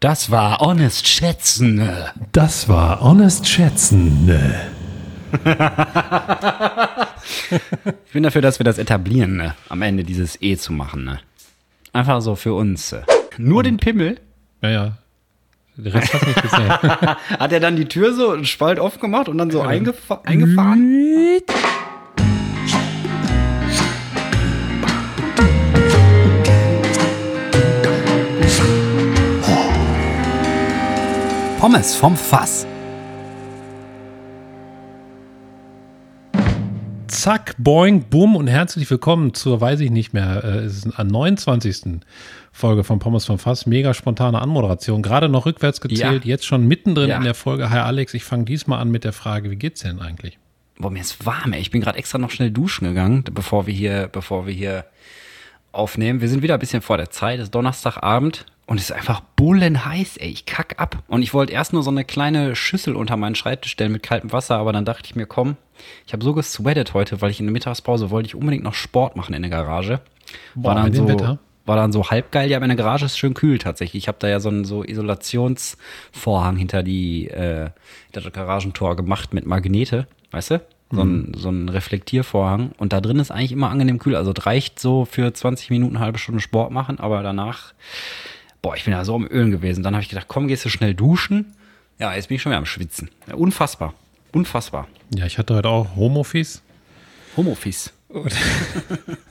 Das war Honest Schätzen. Das war Honest Schätzen. Ich bin dafür, dass wir das etablieren, ne? am Ende dieses E zu machen. Ne? Einfach so für uns. Nur den Pimmel. Ja, ja. Der Rest hast du nicht gesehen. Hat er dann die Tür so einen Spalt offen gemacht und dann so eingefa eingefahren? Pommes vom Fass. Zack, boing, boom und herzlich willkommen zur, weiß ich nicht mehr, äh, es ist eine 29. Folge von Pommes vom Fass. Mega spontane Anmoderation. Gerade noch rückwärts gezählt, jetzt schon mittendrin Ja. in der Folge. Hi Alex, ich fange diesmal an mit der Frage, wie geht's denn eigentlich? Boah, mir ist warm, ey. Ich bin gerade extra noch schnell duschen gegangen, bevor wir hier, bevor wir hier aufnehmen. Wir sind wieder ein bisschen vor der Zeit. Es ist Donnerstagabend und es ist einfach bullenheiß, ey. Ich kack ab. Und ich wollte erst nur so eine kleine Schüssel unter meinen Schreibtisch stellen mit kaltem Wasser, aber dann dachte ich mir, komm, ich habe so gesweatet heute, weil ich in der Mittagspause wollte ich unbedingt noch Sport machen in der Garage. Boah, war dann so, Wetter? war dann so halb geil. Ja, meine Garage ist schön kühl tatsächlich. Ich habe da ja so einen so Isolationsvorhang hinter die äh, hinter das Garagentor gemacht mit Magnete, weißt du? So ein, so ein Reflektiervorhang. Und da drin ist eigentlich immer angenehm kühl. Also es reicht so für 20 Minuten, eine halbe Stunde Sport machen, aber danach, boah, ich bin ja so am Ölen gewesen. Dann habe ich gedacht, komm, gehst du schnell duschen. Ja, jetzt bin ich schon wieder am Schwitzen. Ja, unfassbar. Unfassbar. Ja, ich hatte heute auch Homeoffice. Homofies.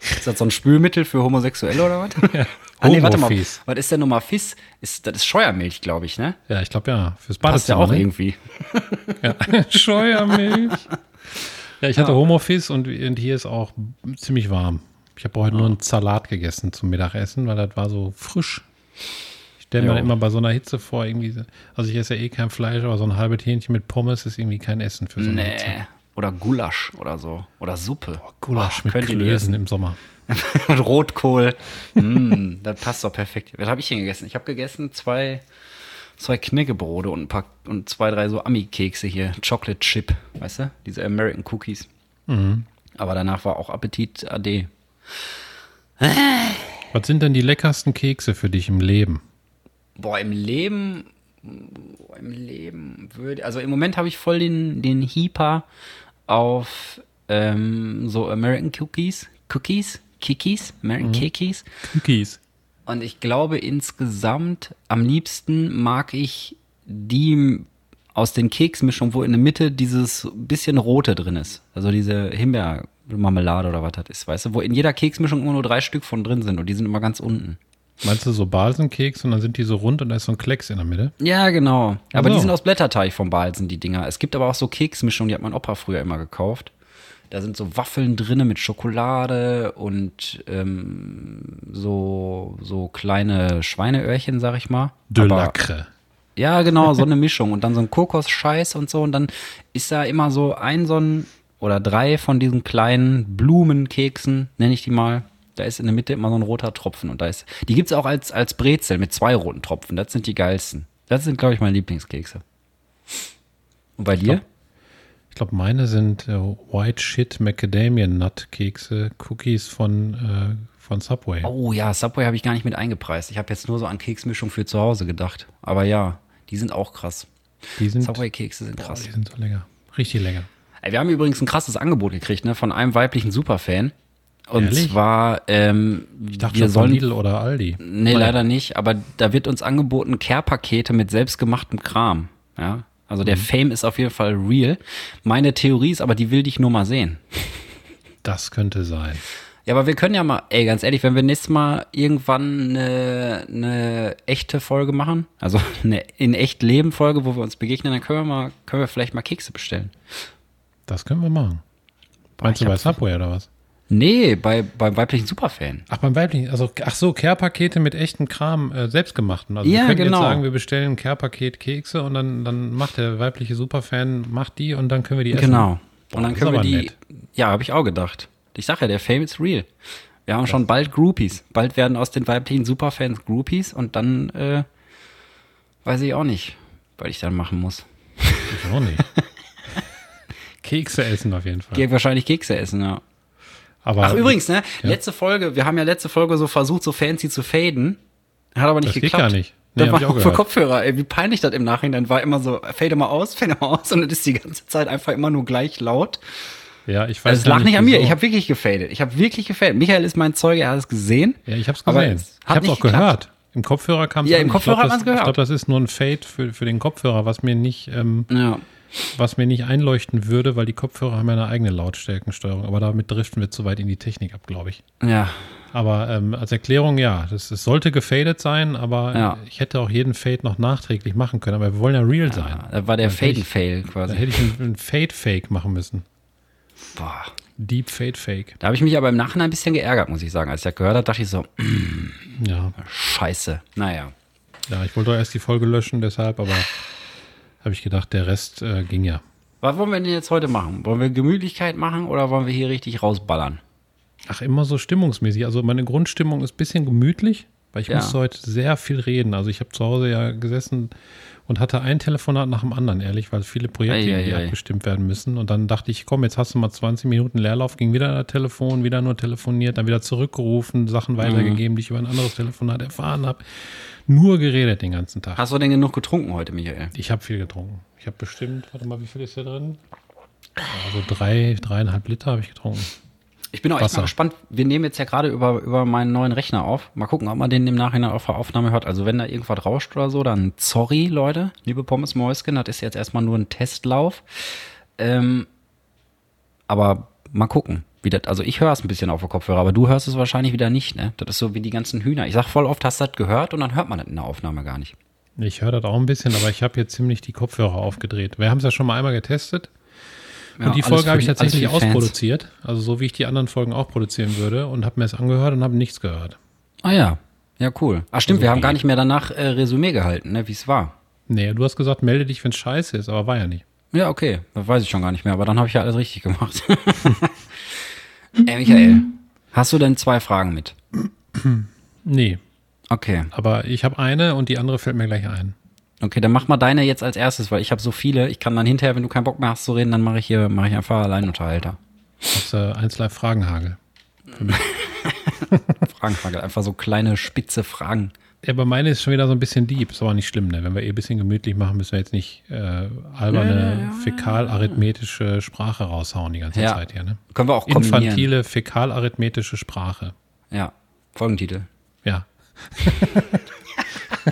ist das so ein Spülmittel für Homosexuelle oder was? Ja. Ah, nee, warte mal. Was ist denn nochmal Fiss? Ist, das ist Scheuermilch, glaube ich, ne? Ja, ich glaube ja, fürs Passt ja Badezimmer. auch ne? irgendwie. Scheuermilch. Ja, ich hatte Homeoffice und, und hier ist auch ziemlich warm. Ich habe heute nur einen Salat gegessen zum Mittagessen, weil das war so frisch. Ich stelle mir immer bei so einer Hitze vor, irgendwie, so- also ich esse ja eh kein Fleisch, aber so ein halbes Hähnchen mit Pommes ist irgendwie kein Essen für so eine Hitze. Oder Gulasch oder so. Oder Suppe. Gulasch Oh, mit Klößen im Sommer. Und Rotkohl. mm, das passt doch perfekt. Was habe ich denn gegessen? Ich habe gegessen zwei, zwei Knäckebrote und ein paar und zwei, drei so Ami-Kekse hier. Chocolate Chip, weißt du? Diese American Cookies. Mhm. Aber danach war auch Appetit AD. Was sind denn die leckersten Kekse für dich im Leben? Boah, im Leben, im Leben würde, also im Moment habe ich voll den, den Hieper auf ähm, so American Cookies, Cookies, Kikis, American Kikis. Cookies. Und ich glaube insgesamt am liebsten mag ich die aus den Keksmischungen, wo in der Mitte dieses bisschen rote drin ist. Also diese Himbeermarmelade oder was das ist, weißt du, wo in jeder Keksmischung immer nur drei Stück von drin sind und die sind immer ganz unten. Meinst du so Balsenkeks und dann sind die so rund und da ist so ein Klecks in der Mitte? Ja, genau. Aber so. die sind aus Blätterteig vom Balsen, die Dinger. Es gibt aber auch so Keksmischungen, die hat mein Opa früher immer gekauft. Da sind so Waffeln drinne mit Schokolade und ähm, so, so kleine Schweineöhrchen, sag ich mal. De Aber- Lacre. Ja, genau, so eine Mischung. Und dann so ein Kokosscheiß und so. Und dann ist da immer so ein, so ein oder drei von diesen kleinen Blumenkeksen, nenne ich die mal. Da ist in der Mitte immer so ein roter Tropfen. Und da ist, die gibt's auch als, als Brezel mit zwei roten Tropfen. Das sind die geilsten. Das sind, glaube ich, meine Lieblingskekse. Und bei dir? Ich glaube, meine sind äh, White Shit Macadamia Nut Kekse, Cookies von, äh, von Subway. Oh ja, Subway habe ich gar nicht mit eingepreist. Ich habe jetzt nur so an Keksmischung für zu Hause gedacht. Aber ja, die sind auch krass. die sind, Subway-Kekse sind boah, krass. die sind so lecker. Richtig lecker. Ey, Wir haben übrigens ein krasses Angebot gekriegt, ne, von einem weiblichen Superfan. Und Ehrlich? zwar, ähm, Ich dachte wir sollen. Lidl oder Aldi. Nee, leider nicht, aber da wird uns angeboten Care-Pakete mit selbstgemachtem Kram. Ja. Also Mhm. der Fame ist auf jeden Fall real. Meine Theorie ist aber, die will dich nur mal sehen. Das könnte sein. Ja, aber wir können ja mal, ey, ganz ehrlich, wenn wir nächstes Mal irgendwann eine, eine echte Folge machen, also eine in echt Leben Folge, wo wir uns begegnen, dann können wir mal, können wir vielleicht mal Kekse bestellen. Das können wir machen. Meinst ich du bei Subway oder was? Nee, bei, beim weiblichen Superfan. Ach, beim weiblichen, also, ach so, Care-Pakete mit echten Kram, äh, selbstgemachten. Also Ja, wir können genau. jetzt sagen, wir bestellen ein Care-Paket Kekse und dann, dann macht der weibliche Superfan, macht die und dann können wir die essen. Genau. Boah, Und dann das können wir die. nett. Ja, habe ich auch gedacht. Ich sage ja, der Fame ist real. Wir haben schon bald Groupies. Bald werden aus den weiblichen Superfans Groupies und dann äh, weiß ich auch nicht, was ich dann machen muss. Ich auch nicht. Kekse essen auf jeden Fall. Gehe wahrscheinlich Kekse essen, ja. Aber Ach, übrigens, ne? Letzte Folge, wir haben ja letzte Folge so versucht, so fancy zu faden. Hat aber nicht das geht geklappt. gar nicht. Das war auch für Kopfhörer, ey, wie peinlich das im Nachhinein war. Immer so, fällt immer aus, fällt immer aus und dann ist die ganze Zeit einfach immer nur gleich laut. Ja, ich weiß also Es lag nicht an mir, ich habe wirklich gefadet. Ich habe wirklich gefadet. Michael ist mein Zeuge, er hat es gesehen. Ja, ich habe es gesehen. Ich habe es auch gehört. Im Kopfhörer kam es Ja, im Kopfhörer hat man es gehört. Ich glaube, das ist nur ein Fade für, für den Kopfhörer, was mir nicht, ähm, Ja. Was mir nicht einleuchten würde, weil die Kopfhörer haben ja eine eigene Lautstärkensteuerung. Aber damit driften wir zu weit in die Technik ab, glaube ich. Ja. Aber ähm, als Erklärung, ja, das, das sollte gefadet sein, aber Ja. ich hätte auch jeden Fade noch nachträglich machen können. Aber wir wollen ja real sein. Das war der Da Fade-Fail Da quasi. hätte ich einen, einen Fade-Fake machen müssen. Boah. Deep Fade-Fake. Da habe ich mich aber im Nachhinein ein bisschen geärgert, muss ich sagen. Als ich das gehört habe, dachte ich so, Ja. scheiße. Naja. ja, ich wollte doch erst die Folge löschen, deshalb, aber habe ich gedacht, der Rest äh, ging ja. Was wollen wir denn jetzt heute machen? Wollen wir Gemütlichkeit machen oder wollen wir hier richtig rausballern? Ach, immer so stimmungsmäßig. Also meine Grundstimmung ist ein bisschen gemütlich, weil ich Ja. musste heute sehr viel reden. Also ich habe zu Hause ja gesessen und hatte ein Telefonat nach dem anderen, ehrlich, weil viele Projekte Ei, ei, ei. abgestimmt werden müssen. Und dann dachte ich, komm, jetzt hast du mal 20 Minuten Leerlauf, ging wieder das Telefon, wieder nur telefoniert, dann wieder zurückgerufen, Sachen weitergegeben, die ich über ein anderes Telefonat erfahren habe. Nur geredet den ganzen Tag. Hast du denn genug getrunken heute, Michael? Ich habe viel getrunken. Ich habe bestimmt, warte mal, wie viel ist hier drin? Also drei, dreieinhalb Liter habe ich getrunken. Ich bin auch echt Wasser. mal gespannt. Wir nehmen jetzt ja gerade über, über meinen neuen Rechner auf. Mal gucken, ob man den im Nachhinein auf der Aufnahme hört. Also wenn da irgendwas rauscht oder so, dann sorry, Leute. Liebe Pommes Mäuschen, das ist jetzt erstmal nur ein Testlauf. Ähm, aber mal gucken. Wie das, also ich höre es ein bisschen auf der Kopfhörer, aber du hörst es wahrscheinlich wieder nicht, ne? Das ist so wie die ganzen Hühner. Ich sag voll oft, hast du das gehört und dann hört man das in der Aufnahme gar nicht. Ich höre das auch ein bisschen, aber ich habe jetzt ziemlich die Kopfhörer aufgedreht. Wir haben es ja schon mal einmal getestet. Ja, und die Folge habe ich tatsächlich ausproduziert. Also so wie ich die anderen Folgen auch produzieren würde und habe mir es angehört und habe nichts gehört. Ah ja. Ja, cool. Ah, stimmt, Also wir haben gar nicht mehr danach äh, Resümee gehalten, ne, wie es war. Nee, du hast gesagt, melde dich, wenn es scheiße ist, aber war ja nicht. Ja, okay. Das weiß ich schon gar nicht mehr, aber dann habe ich ja alles richtig gemacht. Ey, Michael, hast du denn zwei Fragen mit? Nee, Okay. aber ich habe eine und die andere fällt mir gleich ein. Okay, dann mach mal deine jetzt als erstes, weil ich habe so viele. Ich kann dann hinterher, wenn du keinen Bock mehr hast zu reden, dann mache ich hier, mache ich einfach Alleinunterhalter. Aus äh, 1 Live Fragenhagel. Fragenfrage, einfach so kleine spitze Fragen. Ja, aber meine ist schon wieder so ein bisschen deep. Ist aber nicht schlimm, ne? Wenn wir eh ein bisschen gemütlich machen, müssen wir jetzt nicht äh, alberne, fäkal-arithmetische Sprache raushauen die ganze Ja. Zeit hier, ne? Können wir auch kombinieren. Infantile, fäkal-arithmetische Sprache. Ja. Folgentitel. Ja.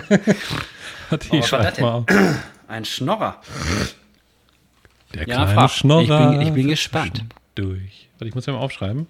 Warte, Oh, ich was mal auf. Ein Schnorrer. Der Ja, kleine. Schnorrer. Ich bin- ich bin gespannt. Durch. Warte, ich muss ja mal aufschreiben.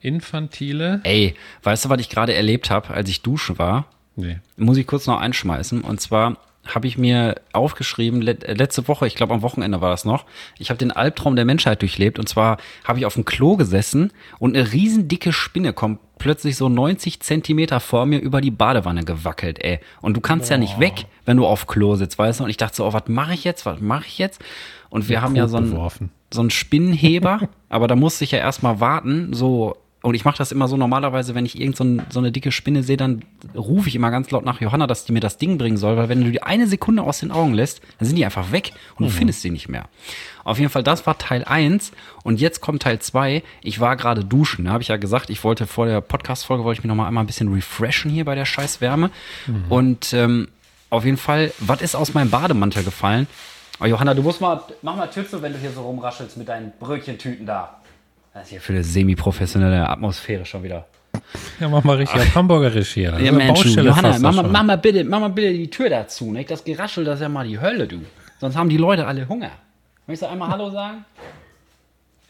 Infantile. Ey, weißt du, was ich gerade erlebt habe, als ich duschen war? Nee. muss ich kurz noch einschmeißen. Und zwar habe ich mir aufgeschrieben, äh, letzte Woche, ich glaube am Wochenende war das noch, ich habe den Albtraum der Menschheit durchlebt. Und zwar habe ich auf dem Klo gesessen und eine riesendicke Spinne kommt plötzlich so 90 Zentimeter vor mir über die Badewanne gewackelt, ey. Und du kannst ja nicht weg, wenn du auf Klo sitzt, weißt du? Und ich dachte so, oh, was mache ich jetzt? Was mache ich jetzt? Und wir haben ja so einen, beworfen. so einen Spinnenheber, aber da musste ich ja erstmal warten, so. Und ich mache das immer so normalerweise, wenn ich irgend so, ein, so eine dicke Spinne sehe, dann rufe ich immer ganz laut nach Johanna, dass die mir das Ding bringen soll, weil wenn du die eine Sekunde aus den Augen lässt, dann sind die einfach weg und du findest sie nicht mehr. Auf jeden Fall, das war Teil 1 und jetzt kommt Teil 2. Ich war gerade duschen, da habe ich ja gesagt, ich wollte vor der Podcast-Folge, wollte ich mich noch mal einmal ein bisschen refreshen hier bei der Scheißwärme. Und ähm, auf jeden Fall, was ist aus meinem Bademantel gefallen? Oh, Johanna, du musst mal, mach mal Tüpfe, wenn du hier so rumraschelst mit deinen Brötchentüten da. Das ist hier für eine semi-professionelle Atmosphäre schon wieder. Ja, mach mal richtig auf Hamburgerisch hier. Ja, Mensch, Johanna, mach mal, mach, mal bitte, mach mal bitte die Tür dazu. Nicht? Das Geraschel, das ist ja mal die Hölle, du. Sonst haben die Leute alle Hunger. Möchtest du einmal Hallo sagen?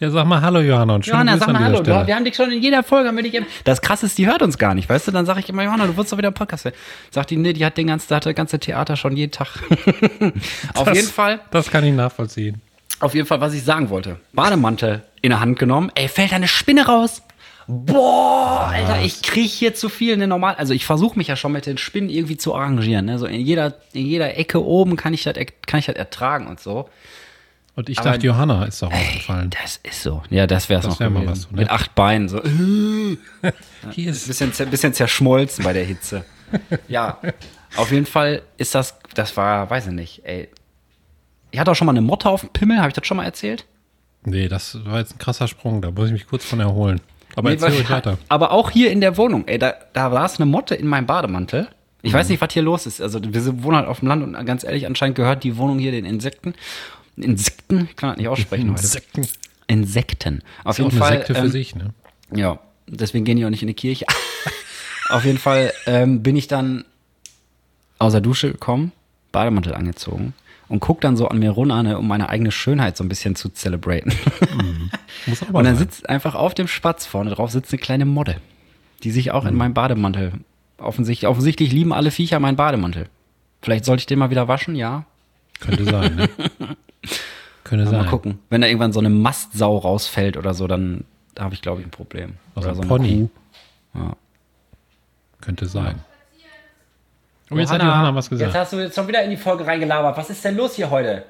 Ja, sag mal Hallo, Johanna. Und Johanna, Grüße sag mal Hallo. Du, wir haben dich schon in jeder Folge dich. im- Das krasse ist, die hört uns gar nicht, weißt du? Dann sage ich immer, Johanna, du wirst doch wieder einen Podcast hören. Sagt die, nee, die hat den ganzen, hat das ganze Theater schon jeden Tag. Auf Das- jeden Fall. Das kann ich nachvollziehen. Auf jeden Fall, was ich sagen wollte. Bademantel in der Hand genommen. Ey, fällt da eine Spinne raus? Boah, Alter, ich krieg hier zu viel. Ne, normal, also ich versuche mich ja schon mit den Spinnen irgendwie zu arrangieren. Ne? So in jeder, in jeder Ecke oben kann ich das, kann ich das ertragen und so. Und ich Aber- dachte, Johanna ist da rausgefallen. Das ist so. Ja, das wäre es noch wär gewesen. was, ne? Mit acht Beinen. So. Hier ist bisschen, bisschen zerschmolzen bei der Hitze. Ja, auf jeden Fall ist das, das war, weiß ich nicht, ey. Ich hatte auch schon mal eine Motte auf dem Pimmel, habe ich das schon mal erzählt? Nee, das war jetzt ein krasser Sprung. Da muss ich mich kurz von erholen. Aber Nee, erzähl ruhig weiter. Aber auch hier in der Wohnung, ey, da, da saß eine Motte in meinem Bademantel. Ich weiß nicht, was hier los ist. Also wir wohnen halt auf dem Land und ganz ehrlich, anscheinend gehört die Wohnung hier den Insekten. Insekten? Ich kann das nicht aussprechen heute. Insekten. Insekten. Auf jeden Fall. Sekte für ähm, sich, ne? Ja, deswegen gehen die auch nicht in die Kirche. Auf jeden Fall ähm, bin ich dann aus der Dusche gekommen, Bademantel angezogen und guck dann so an mir runter, um meine eigene Schönheit so ein bisschen zu celebraten. Muss aber Und dann sitzt einfach auf dem Spatz vorne drauf sitzt eine kleine Modde, die sich auch in meinem Bademantel offensichtlich, offensichtlich lieben alle Viecher meinen Bademantel. Vielleicht sollte ich den mal wieder waschen, ja. Könnte sein, ne? Könnte sein. Mal gucken. Wenn da irgendwann so eine Mastsau rausfällt oder so, dann habe ich, glaube ich, ein Problem. Also oder ein so Pony. Ja. Könnte sein. Oh, jetzt hat Johanna was Jetzt gesagt. hast du jetzt schon wieder in die Folge reingelabert. Was ist denn los hier heute?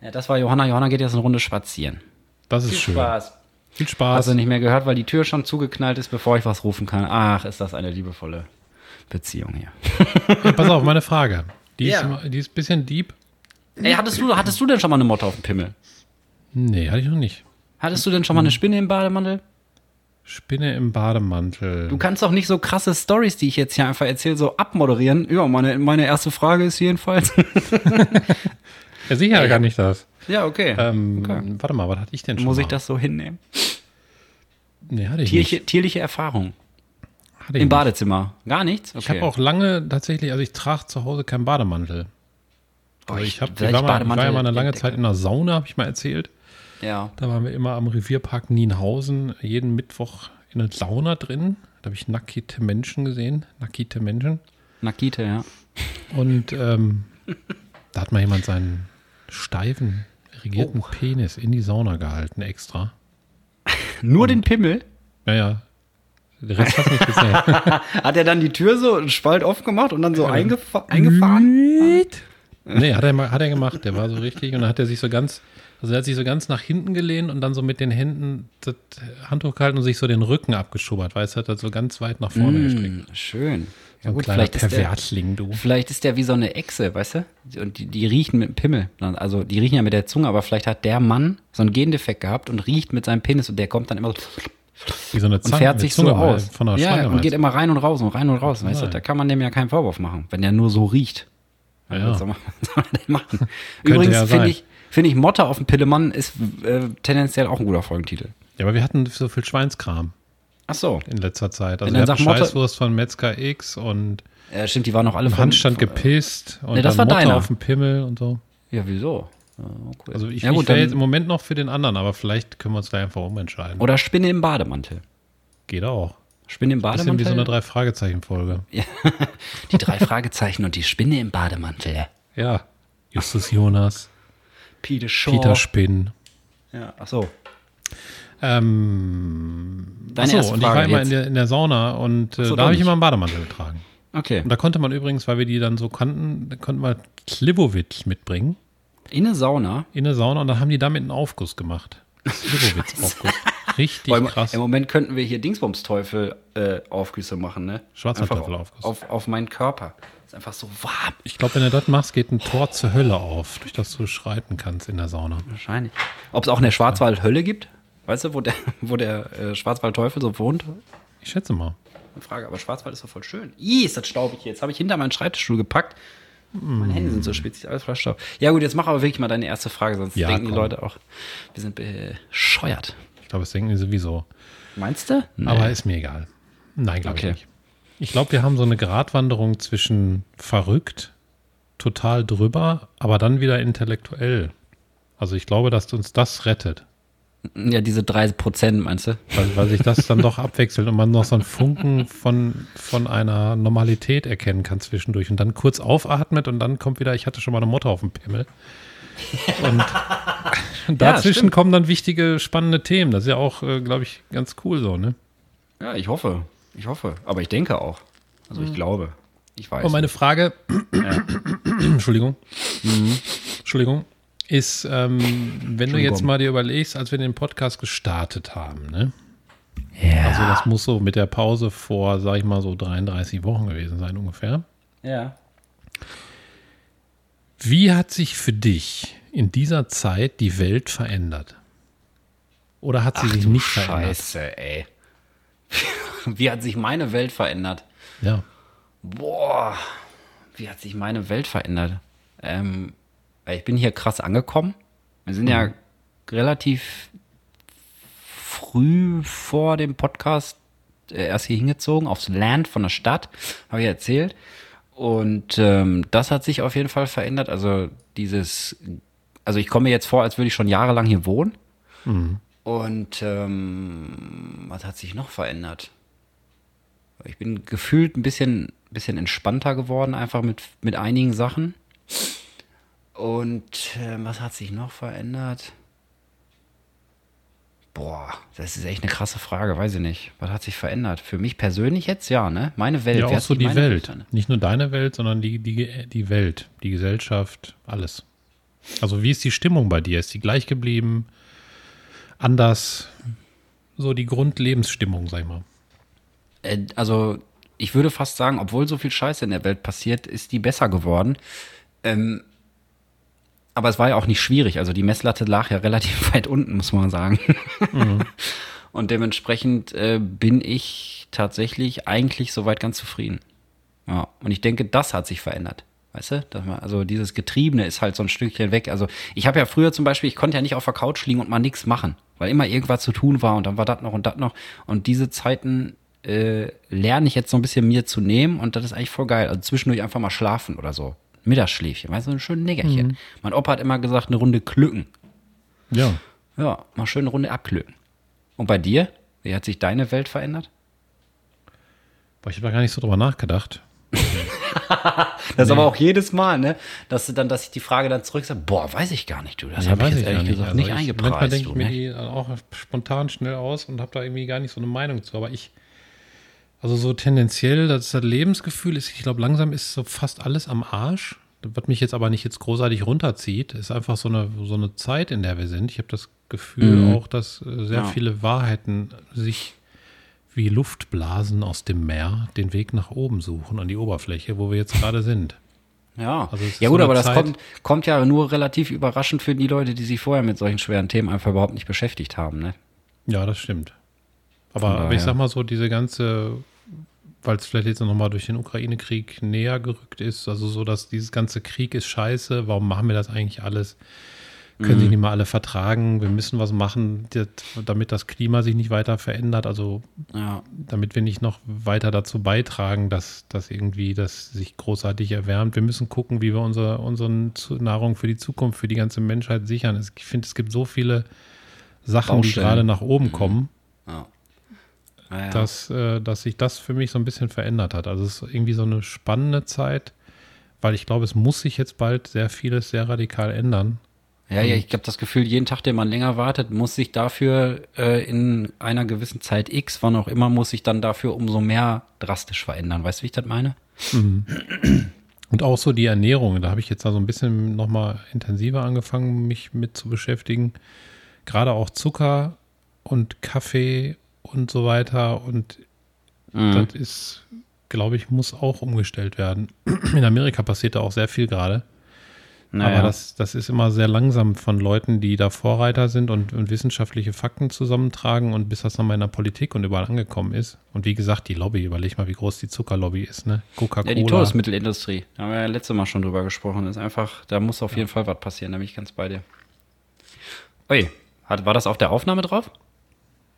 Ja, das war Johanna. Johanna geht jetzt eine Runde spazieren. Das ist Viel schön. Spaß. Viel Hast Spaß. du nicht mehr gehört, weil die Tür schon zugeknallt ist, bevor ich was rufen kann. Ach, ist das eine liebevolle Beziehung hier. Ja, pass auf, meine Frage. Die, Ja. ist, immer- die ist ein bisschen deep. Ey, hattest du, hattest du denn schon mal eine Motte auf dem Pimmel? Nee, hatte ich noch nicht. Hattest du denn schon mal eine Spinne im Bademantel? Spinne im Bademantel. Du kannst doch nicht so krasse Stories, die ich jetzt hier einfach erzähle, so abmoderieren. Ja, meine, meine erste Frage ist jedenfalls. ja, sicher kann ich das. ja, okay. Ähm, Okay. Warte mal, was hatte ich denn schon Muss mal? ich das so hinnehmen? Nee, hatte ich Tierliche, tierliche Erfahrung. nicht. Hatte ich Im nicht. Badezimmer. Gar nichts? Ich habe auch lange tatsächlich, also ich trage zu Hause keinen Bademantel. Boah, Also ich, hab, ich, war mal, ich war ja mal eine lange. Zeit in der Sauna, habe ich mal erzählt. Ja. Da waren wir immer am Revierpark Nienhausen, jeden Mittwoch in der Sauna drin. Da habe ich nackte Menschen gesehen, nackte Menschen. Nakite, ja. Und ähm, da hat mal jemand seinen steifen, regierten Oh. Penis in die Sauna gehalten, extra. Nur den Pimmel? Naja, der Rest hat nicht gesehen. Hat er dann die Tür so einen Spalt offen gemacht und dann so eingefa eingefahren? Nee, hat er, hat er gemacht. Der war so richtig und dann hat er sich so ganz, also er hat sich so ganz nach hinten gelehnt und dann so mit den Händen das Handtuch gehalten und sich so den Rücken abgeschubbert, weil es hat er so ganz weit nach vorne gestreckt. Hm, schön. So Ja ein gut, kleiner vielleicht ist, der, Perversling, du. vielleicht ist der wie so eine Echse, weißt du? Und die, die riechen mit dem Pimmel. Also die riechen ja mit der Zunge, aber vielleicht hat der Mann so einen Gendefekt gehabt und riecht mit seinem Penis und der kommt dann immer so Wie so eine und Zange, fährt eine sich Zunge so aus. Von der ja, Schlange und geht immer rein und raus und rein und raus, weißt du? Da kann man dem ja keinen Vorwurf machen, wenn der nur so riecht. Ja. Was soll man, was soll man denn machen? Übrigens ja finde ich, finde ich Motte auf dem Pillemann ist äh, tendenziell auch ein guter Folgentitel. ja, aber wir hatten so viel Schweinskram Ach so. in letzter Zeit. Also wir hatten Scheißwurst von Metzger X und Ja, stimmt, die waren noch alle im von- Handstand von- gepisst und Nee, das war deiner. auf dem Pimmel und so. Ja, wieso? Ja, cool. Also ich, ja, ich wäre jetzt im Moment noch für den anderen, aber vielleicht können wir uns da einfach umentscheiden. Oder Spinne im Bademantel. Geht auch. Spinne im Bisschen Bademantel. wie so eine Drei-Fragezeichen-Folge. ja. Die drei Fragezeichen und die Spinne im Bademantel. Ja. Justus Jonas, Peter Shaw. Peter Spinn. Ja, ach so. Ähm, Deine achso, erste und ich Frage war immer in der, in der Sauna und äh, so, da habe ich immer einen Bademantel getragen. Okay. Und da konnte man übrigens, weil wir die dann so kannten, da konnte man Slivovitz mitbringen In eine Sauna. in eine Sauna und dann haben die damit einen Aufguss gemacht. Slivovitz-Aufguss. Richtig im- krass. Im Moment könnten wir hier Dingsbumsteufel äh, Aufgüsse machen, ne? Schwarzwaldteufel-Aufguss. Einfach Auf, auf meinen Körper. Ist einfach so warm. Ich glaube, wenn du das machst, geht ein Tor zur Hölle auf, durch das du schreiten kannst in der Sauna. Wahrscheinlich. Ob es auch eine Schwarzwaldhölle gibt? Weißt du, wo der, wo der äh, Schwarzwaldteufel so wohnt? Ich schätze mal. Eine Frage, aber Schwarzwald ist doch voll schön. Ih, ist das staubig hier. Jetzt habe ich hinter meinen Schreibtischstuhl gepackt. Meine Hände sind so spitzig, alles voller Staub. Ja gut, jetzt mach aber wirklich mal deine erste Frage, sonst Ja, denken die komm. Leute auch, wir sind bescheuert. Ich glaube, das denken die sowieso. Meinst du? Nee. Aber ist mir egal. Nein, glaube Okay. ich nicht. Ich glaube, wir haben so eine Gratwanderung zwischen verrückt, total drüber, aber dann wieder intellektuell. Also ich glaube, dass uns das rettet, ja, diese drei Prozent, meinst du? weil, weil sich das dann doch abwechselt und man noch so einen Funken von, von einer Normalität erkennen kann zwischendurch und dann kurz aufatmet und dann kommt wieder, ich hatte schon mal eine Motte auf dem Pimmel. Und dazwischen stimmt. kommen dann wichtige, spannende Themen. Das ist ja auch, äh, glaube ich, ganz cool so, ne? Ja, ich hoffe. Ich hoffe. Aber ich denke auch. Also ich glaube. Ich weiß. Und meine Frage, Entschuldigung, Entschuldigung, ist, ähm, wenn du jetzt mal dir überlegst, als wir den Podcast gestartet haben, ne? ja. Also das muss so mit der Pause vor, sag ich mal, so 33 Wochen gewesen sein ungefähr. ja. Wie hat sich für dich in dieser Zeit die Welt verändert? Oder hat sie sich nicht verändert? Scheiße, ey. Wie hat sich meine Welt verändert? Ja. Boah, wie hat sich meine Welt verändert? Ähm, ich bin hier krass angekommen. Wir sind mhm. ja relativ früh vor dem Podcast äh, erst hier hingezogen, aufs Land von der Stadt, habe ich erzählt. Und ähm, das hat sich auf jeden Fall verändert. Also dieses, also ich komme mir jetzt vor, als würde ich schon jahrelang hier wohnen. Mhm. Und ähm, was hat sich noch verändert? Ich bin gefühlt ein bisschen, bisschen entspannter geworden, einfach mit, mit einigen Sachen. Und äh, was hat sich noch verändert? Boah, das ist echt eine krasse Frage, weiß ich nicht. Was hat sich verändert? Für mich persönlich jetzt ja, ne? Meine Welt. Ja, auch so die Welt. Welt nicht nur deine Welt, sondern die, die, die Welt, die Gesellschaft, alles. Also wie ist die Stimmung bei dir? Ist die gleich geblieben? Anders? So die Grundlebensstimmung, sag ich mal. Äh, also ich würde fast sagen, obwohl so viel Scheiße in der Welt passiert, ist die besser geworden. Ähm, aber es war ja auch nicht schwierig. Also die Messlatte lag ja relativ weit unten, muss man sagen. Mhm. Und dementsprechend äh, bin ich tatsächlich eigentlich soweit ganz zufrieden. Ja, und ich denke, das hat sich verändert. Weißt du? Man, also dieses Getriebene ist halt so ein Stückchen weg. Also ich habe ja früher zum Beispiel, ich konnte ja nicht auf der Couch liegen und mal nichts machen, weil immer irgendwas zu tun war und dann war das noch und das noch. Und diese Zeiten äh, lerne ich jetzt so ein bisschen mir zu nehmen und das ist eigentlich voll geil. Also zwischendurch einfach mal schlafen oder so. Mittagsschläfchen, weißt du, ein schönes Nickerchen. Mhm. Mein Opa hat immer gesagt, eine Runde klücken. Ja. Ja, mal schön eine Runde abklücken. Und bei dir? Wie hat sich deine Welt verändert? Boah, ich habe da gar nicht so drüber nachgedacht. das nee. aber auch jedes Mal, ne? Dass du dann, dass ich die Frage dann zurück sage, boah, weiß ich gar nicht, du. Das ja, habe ich jetzt ehrlich gesagt also nicht eingepreist. Manchmal denke ich mir ne? die auch spontan schnell aus und habe da irgendwie gar nicht so eine Meinung zu. Aber ich, also so tendenziell, das, das Lebensgefühl ist, ich glaube, langsam ist so fast alles am Arsch. Was mich jetzt aber nicht jetzt großartig runterzieht, ist einfach so eine, so eine Zeit, in der wir sind. Ich habe das Gefühl mhm. auch, dass äh, sehr ja. viele Wahrheiten sich wie Luftblasen aus dem Meer den Weg nach oben suchen, an die Oberfläche, wo wir jetzt gerade sind. Ja, also ja gut, so aber das kommt, kommt ja nur relativ überraschend für die Leute, die sich vorher mit solchen schweren Themen einfach überhaupt nicht beschäftigt haben. Ne? Ja, das stimmt. Aber, aber ich sag mal so, diese ganze weil es vielleicht jetzt nochmal durch den Ukraine-Krieg näher gerückt ist. Also so, dass dieses ganze Krieg ist scheiße. Warum machen wir das eigentlich alles? Können mhm. sich nicht mal alle vertragen? Wir müssen was machen, damit das Klima sich nicht weiter verändert. Also ja. damit wir nicht noch weiter dazu beitragen, dass, dass irgendwie das sich großartig erwärmt. Wir müssen gucken, wie wir unsere, unsere Nahrung für die Zukunft, für die ganze Menschheit sichern. Ich finde, es gibt so viele Sachen, Baustellen. die gerade nach oben mhm. kommen. Ja ja, Dass, äh, dass sich das für mich so ein bisschen verändert hat. Also es ist irgendwie so eine spannende Zeit, weil ich glaube, es muss sich jetzt bald sehr vieles sehr radikal ändern. Ja, ja, ich habe das Gefühl, jeden Tag, den man länger wartet, muss sich dafür äh, in einer gewissen Zeit X, wann auch immer, muss sich dann dafür umso mehr drastisch verändern. Weißt du, wie ich das meine? Mhm. Und auch so die Ernährung, da habe ich jetzt also ein bisschen nochmal intensiver angefangen, mich mit zu beschäftigen. Gerade auch Zucker und Kaffee und so weiter. Und mhm. das ist, glaube ich, muss auch umgestellt werden. In Amerika passiert da auch sehr viel gerade. Naja. Aber das, das ist immer sehr langsam von Leuten, die da Vorreiter sind und, und, wissenschaftliche Fakten zusammentragen und bis das dann mal in der Politik und überall angekommen ist. Und wie gesagt, die Lobby, überleg mal, wie groß die Zuckerlobby ist, ne? Coca-Cola. Ja, die Todesmittelindustrie, da haben wir ja letztes Mal schon drüber gesprochen, ist einfach, da muss auf ja. jeden Fall was passieren, da bin ich ganz bei dir. Ui, hat, war das auf der Aufnahme drauf?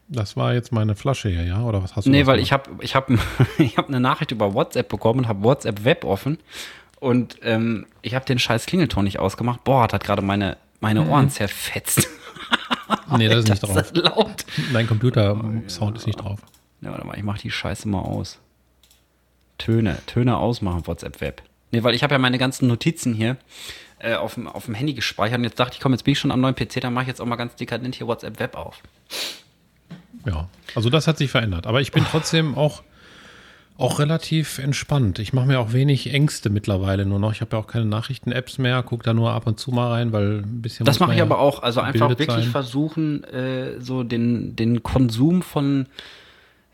Das war jetzt meine Flasche hier, ja? Oder was hast du? Nee, weil ich habe ich hab, ich hab eine Nachricht über WhatsApp bekommen und habe WhatsApp Web offen. Und ähm, ich habe den scheiß Klingelton nicht ausgemacht. Boah, hat gerade meine, meine mhm. Ohren zerfetzt. nee, das ist nicht drauf. Ist laut. Dein Computer-Sound oh, ist nicht drauf. Ja, warte mal, ich mache die Scheiße mal aus. Töne, Töne ausmachen, WhatsApp Web. Nee, weil ich habe ja meine ganzen Notizen hier äh, auf, dem, auf dem Handy gespeichert und jetzt dachte ich, komm, jetzt bin ich schon am neuen PC, dann mache ich jetzt auch mal ganz dekadent hier WhatsApp Web auf. Ja, also das hat sich verändert. Aber ich bin trotzdem auch, auch relativ entspannt. Ich mache mir auch wenig Ängste mittlerweile nur noch. Ich habe ja auch keine Nachrichten-Apps mehr, gucke da nur ab und zu mal rein, weil ein bisschen. Das mache ich aber auch. Also einfach wirklich sein. versuchen, äh, so den, den Konsum von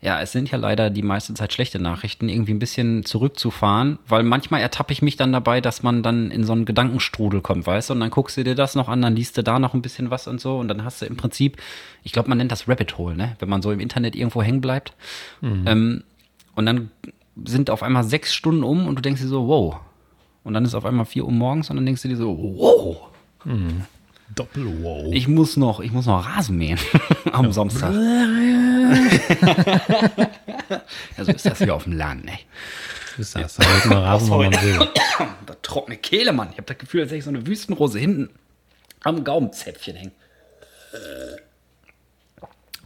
ja, es sind ja leider die meiste Zeit schlechte Nachrichten, irgendwie ein bisschen zurückzufahren, weil manchmal ertappe ich mich dann dabei, dass man dann in so einen Gedankenstrudel kommt, weißt du, und dann guckst du dir das noch an, dann liest du da noch ein bisschen was und so und dann hast du im Prinzip, ich glaube, man nennt das Rabbit Hole, ne, wenn man so im Internet irgendwo hängen bleibt. Mhm. Ähm, und dann sind auf einmal sechs Stunden um und du denkst dir so, wow. Und dann ist auf einmal vier Uhr morgens und dann denkst du dir so, wow. Doppel-Wow. Ich muss noch, ich muss noch Rasen mähen am Samstag. ja, so ist das hier auf dem Land, ne? ist das. Da wird man Rasen, wo man will. Da trockene Kehle, Mann. Ich habe das Gefühl, als hätte ich so eine Wüstenrose hinten am Gaumenzäpfchen hängen.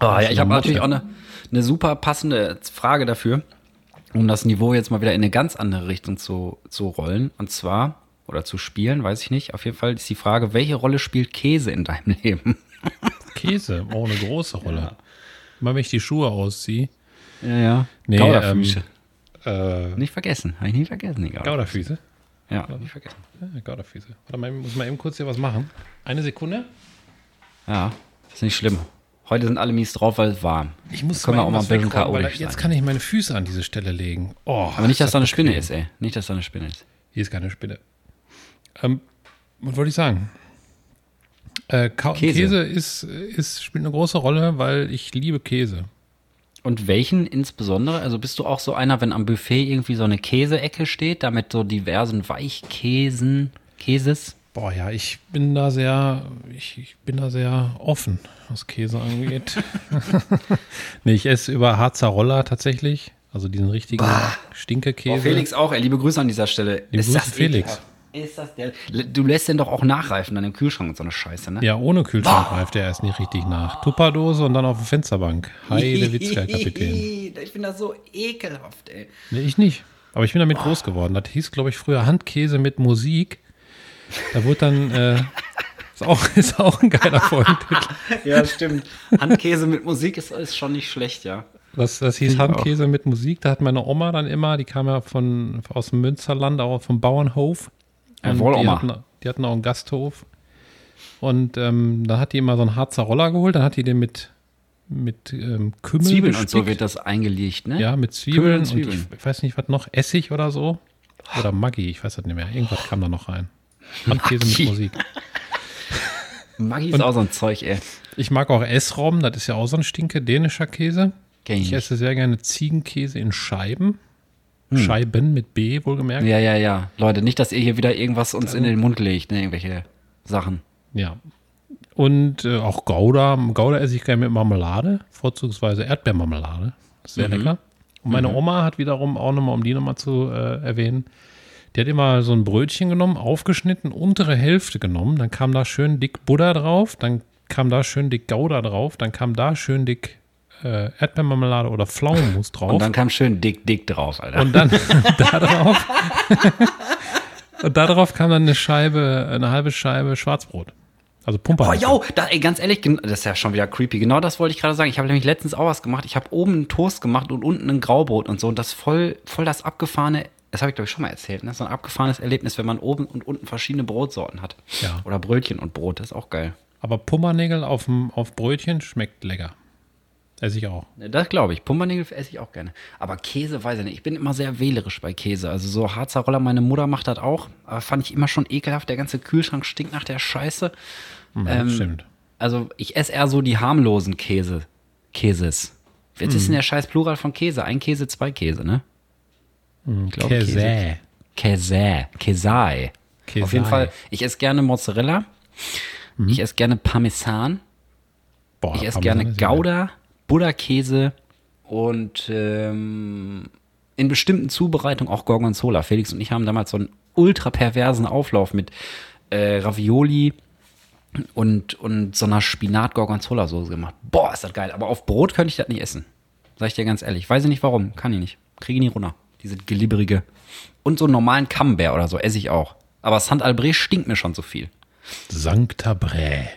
Oh, ja, ich habe natürlich auch eine, eine super passende Frage dafür, um das Niveau jetzt mal wieder in eine ganz andere Richtung zu, zu rollen. Und zwar, oder zu spielen, weiß ich nicht. Auf jeden Fall ist die Frage, welche Rolle spielt Käse in deinem Leben? Käse, auch eine große Rolle. Immer wenn ich die Schuhe ausziehe. Ja, ja. Nee, Goudafüße. Äh, nicht vergessen. Habe ich nie vergessen, die Gouda. Goudafüße. Ja, nicht vergessen. Ja, Goudafüße. Warte mal, ich muss mal eben kurz hier was machen. Eine Sekunde. Ja, ist nicht schlimm. Heute sind alle mies drauf, weil es warm. Ich muss Da können wir auch mal ein bisschen chaotisch Jetzt kann ich meine Füße an diese Stelle legen. Oh, Aber nicht, dass da eine Spinne ist, ey. Nicht, dass da eine Spinne ist. Hier ist keine Spinne. Ähm, was wollte ich sagen? Äh, Käse. Käse, ist, ist, spielt eine große Rolle, weil ich liebe Käse. Und welchen insbesondere? Also bist du auch so einer, wenn am Buffet irgendwie so eine Käseecke steht, da mit so diversen Weichkäsen, Käses? Boah, ja, ich bin da sehr, ich, ich bin da sehr offen, was Käse angeht. nee, ich esse über Harzer Roller tatsächlich. Also diesen richtigen Stinkekäse. Oh, Felix auch, ey, liebe Grüße an dieser Stelle. Liebe Grüße, Felix. ekelhaft? Ist das der? Du lässt den doch auch nachreifen dann im Kühlschrank und so eine Scheiße, ne? Ja, ohne Kühlschrank reift er erst nicht richtig nach. Tupperdose und dann auf der Fensterbank. Heide Witzka, Kapitän. Ich finde das so ekelhaft, ey. Nee, ich nicht. Aber ich bin damit groß geworden. Das hieß, glaube ich, früher Handkäse mit Musik. Da wurde dann, äh, ist, auch, ist auch ein geiler Folgentitel. Ja, stimmt. Handkäse mit Musik ist, ist schon nicht schlecht, ja. Das, das hieß Ich auch. Handkäse mit Musik. Da hat meine Oma dann immer, die kam ja von, aus dem Münsterland, auch vom Bauernhof. Ja, Und wohl die, hatten, die hatten auch einen Gasthof. Und ähm, da hat die immer so einen Harzer Roller geholt. Dann hat die den mit, mit ähm, Kümmel Zwiebeln und so gespickt. wird das eingelegt, ne? Ja, mit Zwiebeln, und und Zwiebeln. ich weiß nicht, was noch, Essig oder so. Oder Maggi, ich weiß das nicht mehr. Irgendwas kam da noch rein. Handkäse mit Musik. Maggi ist auch so ein Zeug, ey. Ich mag auch Essrom, das ist ja auch so ein Stinke, dänischer Käse. Kenn ich Ich esse sehr gerne Ziegenkäse in Scheiben. Hm. Scheiben mit B, wohlgemerkt. Ja, ja, ja. Leute, nicht, dass ihr hier wieder irgendwas uns in den Mund legt, ne? Irgendwelche Sachen. Ja. Und äh, auch Gouda. Gouda esse ich gerne mit Marmelade, vorzugsweise Erdbeermarmelade. Sehr lecker. Und meine Oma hat wiederum auch nochmal, um die nochmal zu äh, erwähnen, die hat immer so ein Brötchen genommen, aufgeschnitten, untere Hälfte genommen, dann kam da schön dick Butter drauf, dann kam da schön dick Gouda drauf, dann kam da schön dick äh, Erdbeermarmelade oder Pflaumenmus drauf. Und dann kam schön dick, dick drauf, Alter. Und dann da drauf. und da drauf kam dann eine Scheibe, eine halbe Scheibe Schwarzbrot. Also Pumper. Oh, yo, da, ey, ganz ehrlich, das ist ja schon wieder creepy. Genau das wollte ich gerade sagen. Ich habe nämlich letztens auch was gemacht. Ich habe oben einen Toast gemacht und unten ein Graubrot und so. Und das voll, voll das abgefahrene, das habe ich glaube ich schon mal erzählt, ne? So ein abgefahrenes Erlebnis, wenn man oben und unten verschiedene Brotsorten hat. Ja. Oder Brötchen und Brot, das ist auch geil. Aber Pummernägel auf, auf Brötchen schmeckt lecker. Esse ich auch. Das glaube ich. Pumpernickel esse ich auch gerne. Aber Käse weiß ich nicht. Ich bin immer sehr wählerisch bei Käse. Also so Harzer Roller, meine Mutter macht das auch. Aber fand ich immer schon ekelhaft. Der ganze Kühlschrank stinkt nach der Scheiße. Ja, Ähm, stimmt. Also ich esse eher so die harmlosen Käse. Käses. Jetzt ist denn der scheiß Plural von Käse? Ein Käse, zwei Käse, ne? Ich glaub, Käse. Käse. Käsei. Käsei. Auf jeden Fall, ich esse gerne Mozzarella. Ich esse gerne Parmesan. Boah, Ich esse Parmesan gerne ist ja Butterkäse und ähm, in bestimmten Zubereitungen auch Gorgonzola. Felix und ich haben damals so einen ultra perversen Auflauf mit äh, Ravioli und, und so einer Spinat-Gorgonzola-Soße gemacht. Boah, ist das geil. Aber auf Brot könnte ich das nicht essen. Sag ich dir ganz ehrlich. Weiß ich nicht warum. Kann ich nicht. Kriege ich nie runter. Diese glibberige. Und so einen normalen Camembert oder so esse ich auch. Aber Saint-Albret stinkt mir schon zu viel. Sancta Bre.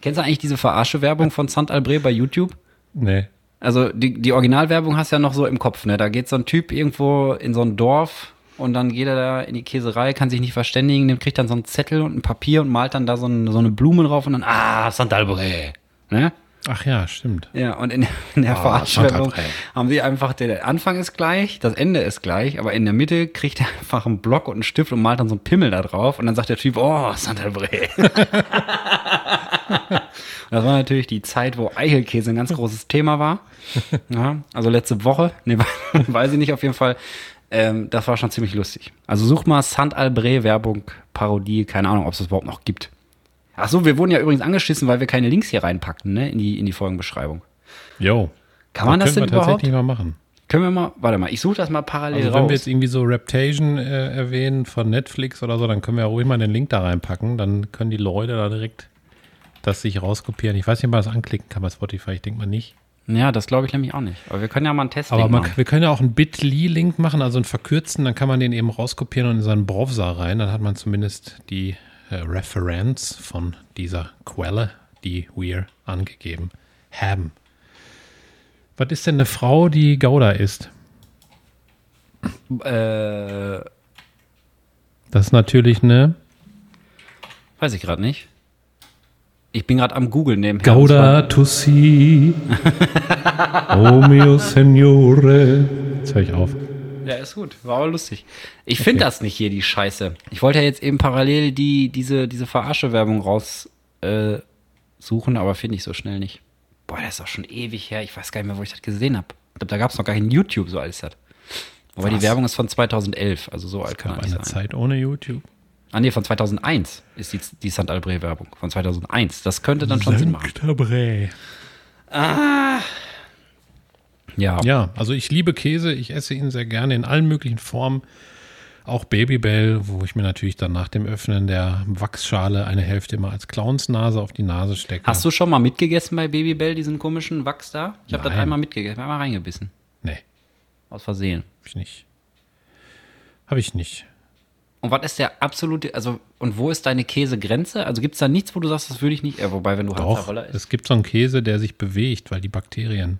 Kennst du eigentlich diese Verarsche-Werbung von Saint-Albret bei YouTube? Nee. Also die, die Originalwerbung hast du ja noch so im Kopf, ne? Da geht so ein Typ irgendwo in so ein Dorf und dann geht er da in die Käserei, kann sich nicht verständigen, nimmt, kriegt dann so einen Zettel und ein Papier und malt dann da so, ein, so eine Blume drauf und dann, ah, Saint-Albret. Ne? Ach ja, stimmt. Ja, und in, in der Ah, Verarschwerbung haben sie einfach, der, Anfang ist gleich, das Ende ist gleich, aber in der Mitte kriegt er einfach einen Block und einen Stift und malt dann so einen Pimmel da drauf und dann sagt der Typ, oh, Saint-Albret. das war natürlich die Zeit, wo Eichelkäse ein ganz großes Thema war. Ja, also letzte Woche, nee, weiß ich nicht, auf jeden Fall Ähm, das war schon ziemlich lustig. Also such mal Saint-Albret Werbung, Parodie, keine Ahnung, ob es das überhaupt noch gibt. Ach so, wir wurden ja übrigens angeschissen, weil wir keine Links hier reinpackten, ne, in die, in die Folgenbeschreibung. Jo. Kann man das, können denn wir überhaupt? tatsächlich mal machen. Können wir mal, warte mal, ich suche das mal parallel Also wenn raus. wir jetzt irgendwie so Reptation äh, erwähnen von Netflix oder so, dann können wir ja ruhig mal den Link da reinpacken. Dann können die Leute da direkt das sich rauskopieren. Ich weiß nicht, ob man das anklicken kann bei Spotify. Ich denke mal nicht. ja, das glaube ich nämlich auch nicht. Aber wir können ja mal einen Test Aber machen. wir können ja auch einen Bit.ly-Link machen, also einen verkürzten. Dann kann man den eben rauskopieren und in seinen Browser rein. Dann hat man zumindest die äh, Referenz von dieser Quelle, die wir angegeben haben. Was ist denn eine Frau, die Gouda ist? Äh, Das ist natürlich eine weiß ich gerade nicht. Ich bin gerade am Google nebenher. Gouda Tussi. oh mio Signore. Jetzt höre ich auf. Ja, ist gut. War aber lustig. Ich finde das nicht hier, die Scheiße. Ich wollte ja jetzt eben parallel die, diese, diese Verarsche-Werbung raus äh, suchen, aber finde ich so schnell nicht. Boah, das ist auch schon ewig her. Ich weiß gar nicht mehr, wo ich das gesehen habe. Ich glaube, da gab es noch gar kein YouTube, so alles das. Wobei die? Werbung ist von 2011, also so alt kann er nicht eine sein. Zeit ohne YouTube. Ah, nee, von 2001 ist die, die St. Albret-Werbung. Von 2001. Das könnte dann schon Sinn machen. Sanctabre. Ja. Ja, also ich liebe Käse. Ich esse ihn sehr gerne in allen möglichen Formen. Auch Babybell, wo ich mir natürlich dann nach dem Öffnen der Wachsschale eine Hälfte immer als Clownsnase auf die Nase stecke. Hast du schon mal mitgegessen bei Babybell, diesen komischen Wachs da? Ich habe das einmal mitgegessen, einmal reingebissen. Nee, Aus Versehen. hab ich nicht. Habe ich nicht. Und was ist der absolute, also, und wo ist deine Käsegrenze? Also gibt es da nichts, wo du sagst, das würde ich nicht, äh, wobei, wenn du Doch, isst. es gibt so einen Käse, der sich bewegt, weil die Bakterien,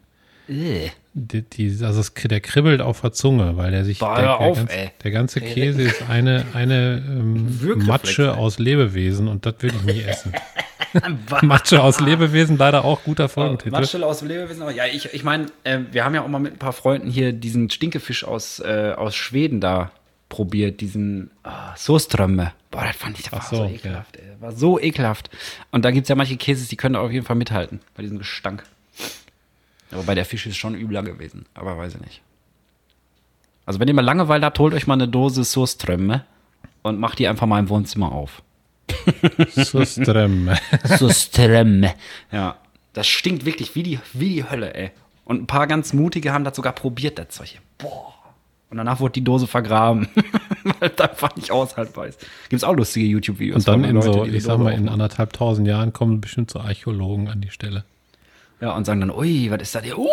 Äh. die, die, also es, der kribbelt auf der Zunge, weil der sich, Boah, der, der, auf, ganze, ey. der ganze Käse ist eine, eine ähm, Matsche aus Lebewesen und das würde ich nicht essen. Matsche aus Lebewesen, leider auch guter Folgentitel. Matschel aus Lebewesen. aber Ja, ich, ich meine, äh, wir haben ja auch mal mit ein paar Freunden hier diesen Stinkefisch aus, äh, aus Schweden da probiert, diesen ah, Soströmme. Boah, das fand ich, das war so, so, ekelhaft. Ey. Das war so ekelhaft. Und da gibt es ja manche Käses, die können da auf jeden Fall mithalten, bei diesem Gestank. Aber bei der Fisch ist schon übler gewesen, aber weiß ich nicht. Also wenn ihr mal Langeweile habt, holt euch mal eine Dose Soströmme und macht die einfach mal im Wohnzimmer auf. Sustrem. Soströmme. Ja, das stinkt wirklich wie die, wie die Hölle, ey. Und ein paar ganz mutige haben das sogar probiert, das Zeug hier. Boah. Und danach wurde die Dose vergraben, weil es einfach nicht aushaltbar ist. Gibt es auch lustige YouTube-Videos. Und dann in Leuten, so, ich sag mal, in anderthalb tausend Jahren kommen bestimmt so Archäologen an die Stelle. Ja, und sagen dann, ui, was ist das hier? Oh,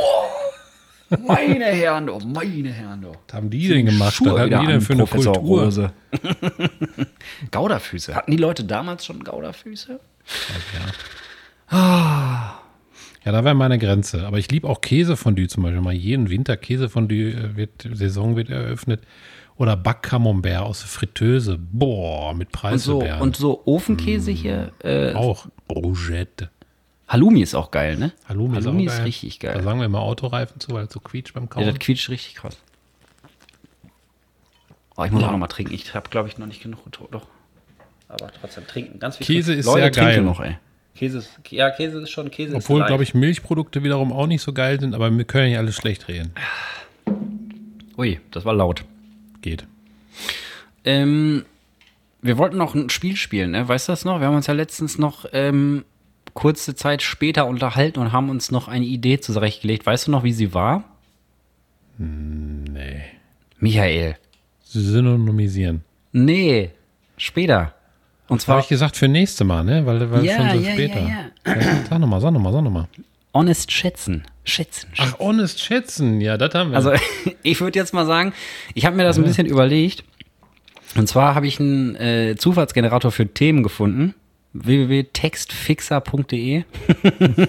meine Herren, oh, meine Herren, oh. Was haben die denn gemacht? Was wieder die denn für eine Professor Kultur? Rose. Gauderfüße. Hatten die Leute damals schon Gauderfüße? Ja, da wäre meine Grenze. Aber ich liebe auch Käsefondue zum Beispiel. Mal jeden Winter Käsefondue äh, wird, Saison wird eröffnet. Oder Backcamembert aus der Fritteuse. Boah, mit Und so, Preiselbeeren. und so Ofenkäse hier. Äh, auch Rougette. Halloumi ist auch geil, ne? Halloumi, Halloumi ist, auch ist geil. richtig Da geil. sagen wir immer Autoreifen zu, weil es so quietscht beim Ja, Kauen. das quietscht richtig krass. Oh, ich muss auch noch mal trinken. Ich habe, glaube ich, noch nicht genug getrunken. Doch. Aber trotzdem trinken. Ganz viel Käse trinken. ist Leute, sehr geil. noch, ey. Käse ist, ja, Käse ist schon Käse. Obwohl, glaube ich, Milchprodukte wiederum auch nicht so geil sind, aber wir können ja nicht alles schlecht reden. Ui, das war laut. Geht. Ähm, wir wollten noch ein Spiel spielen, ne? Weißt du das noch? Wir haben uns ja letztens noch ähm, kurze Zeit später unterhalten und haben uns noch eine Idee zurechtgelegt. Weißt du noch, wie sie war? Nee. Michael. Synonymisieren. Nee, später. Und Das habe zwar ich gesagt für nächste Mal, ne? Weil, weil Ja, schon so ja, später. ja, Sag nochmal, sag nochmal, sag nochmal. honest schätzen. Schätzen. schätzen. Ach, honest schätzen. Ja, das haben wir. Also ich würde jetzt mal sagen, ich habe mir das ein bisschen überlegt. Und zwar habe ich einen äh, Zufallsgenerator für Themen gefunden. www.textfixer.de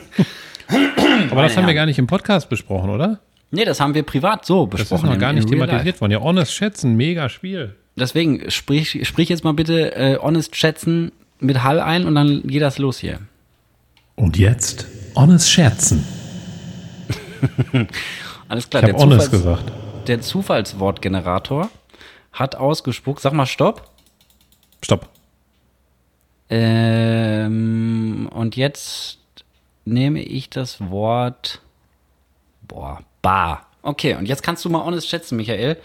aber das haben ja. wir gar nicht im Podcast besprochen, oder? Nee, das haben wir privat so Das besprochen. ist noch gar nicht thematisiert worden. Ja, honest schätzen, mega Spiel. Deswegen sprich, sprich jetzt mal bitte äh, honest schätzen mit Hall ein und dann geht das los hier. Und jetzt honest schätzen. Alles klar, Ich habe honest Zufalls- gesagt. der Zufallswortgenerator hat ausgespuckt, sag mal Stopp. Stopp. Ähm, und jetzt nehme ich das Wort boah, Bar. Okay, und jetzt kannst du mal honest schätzen, Michael,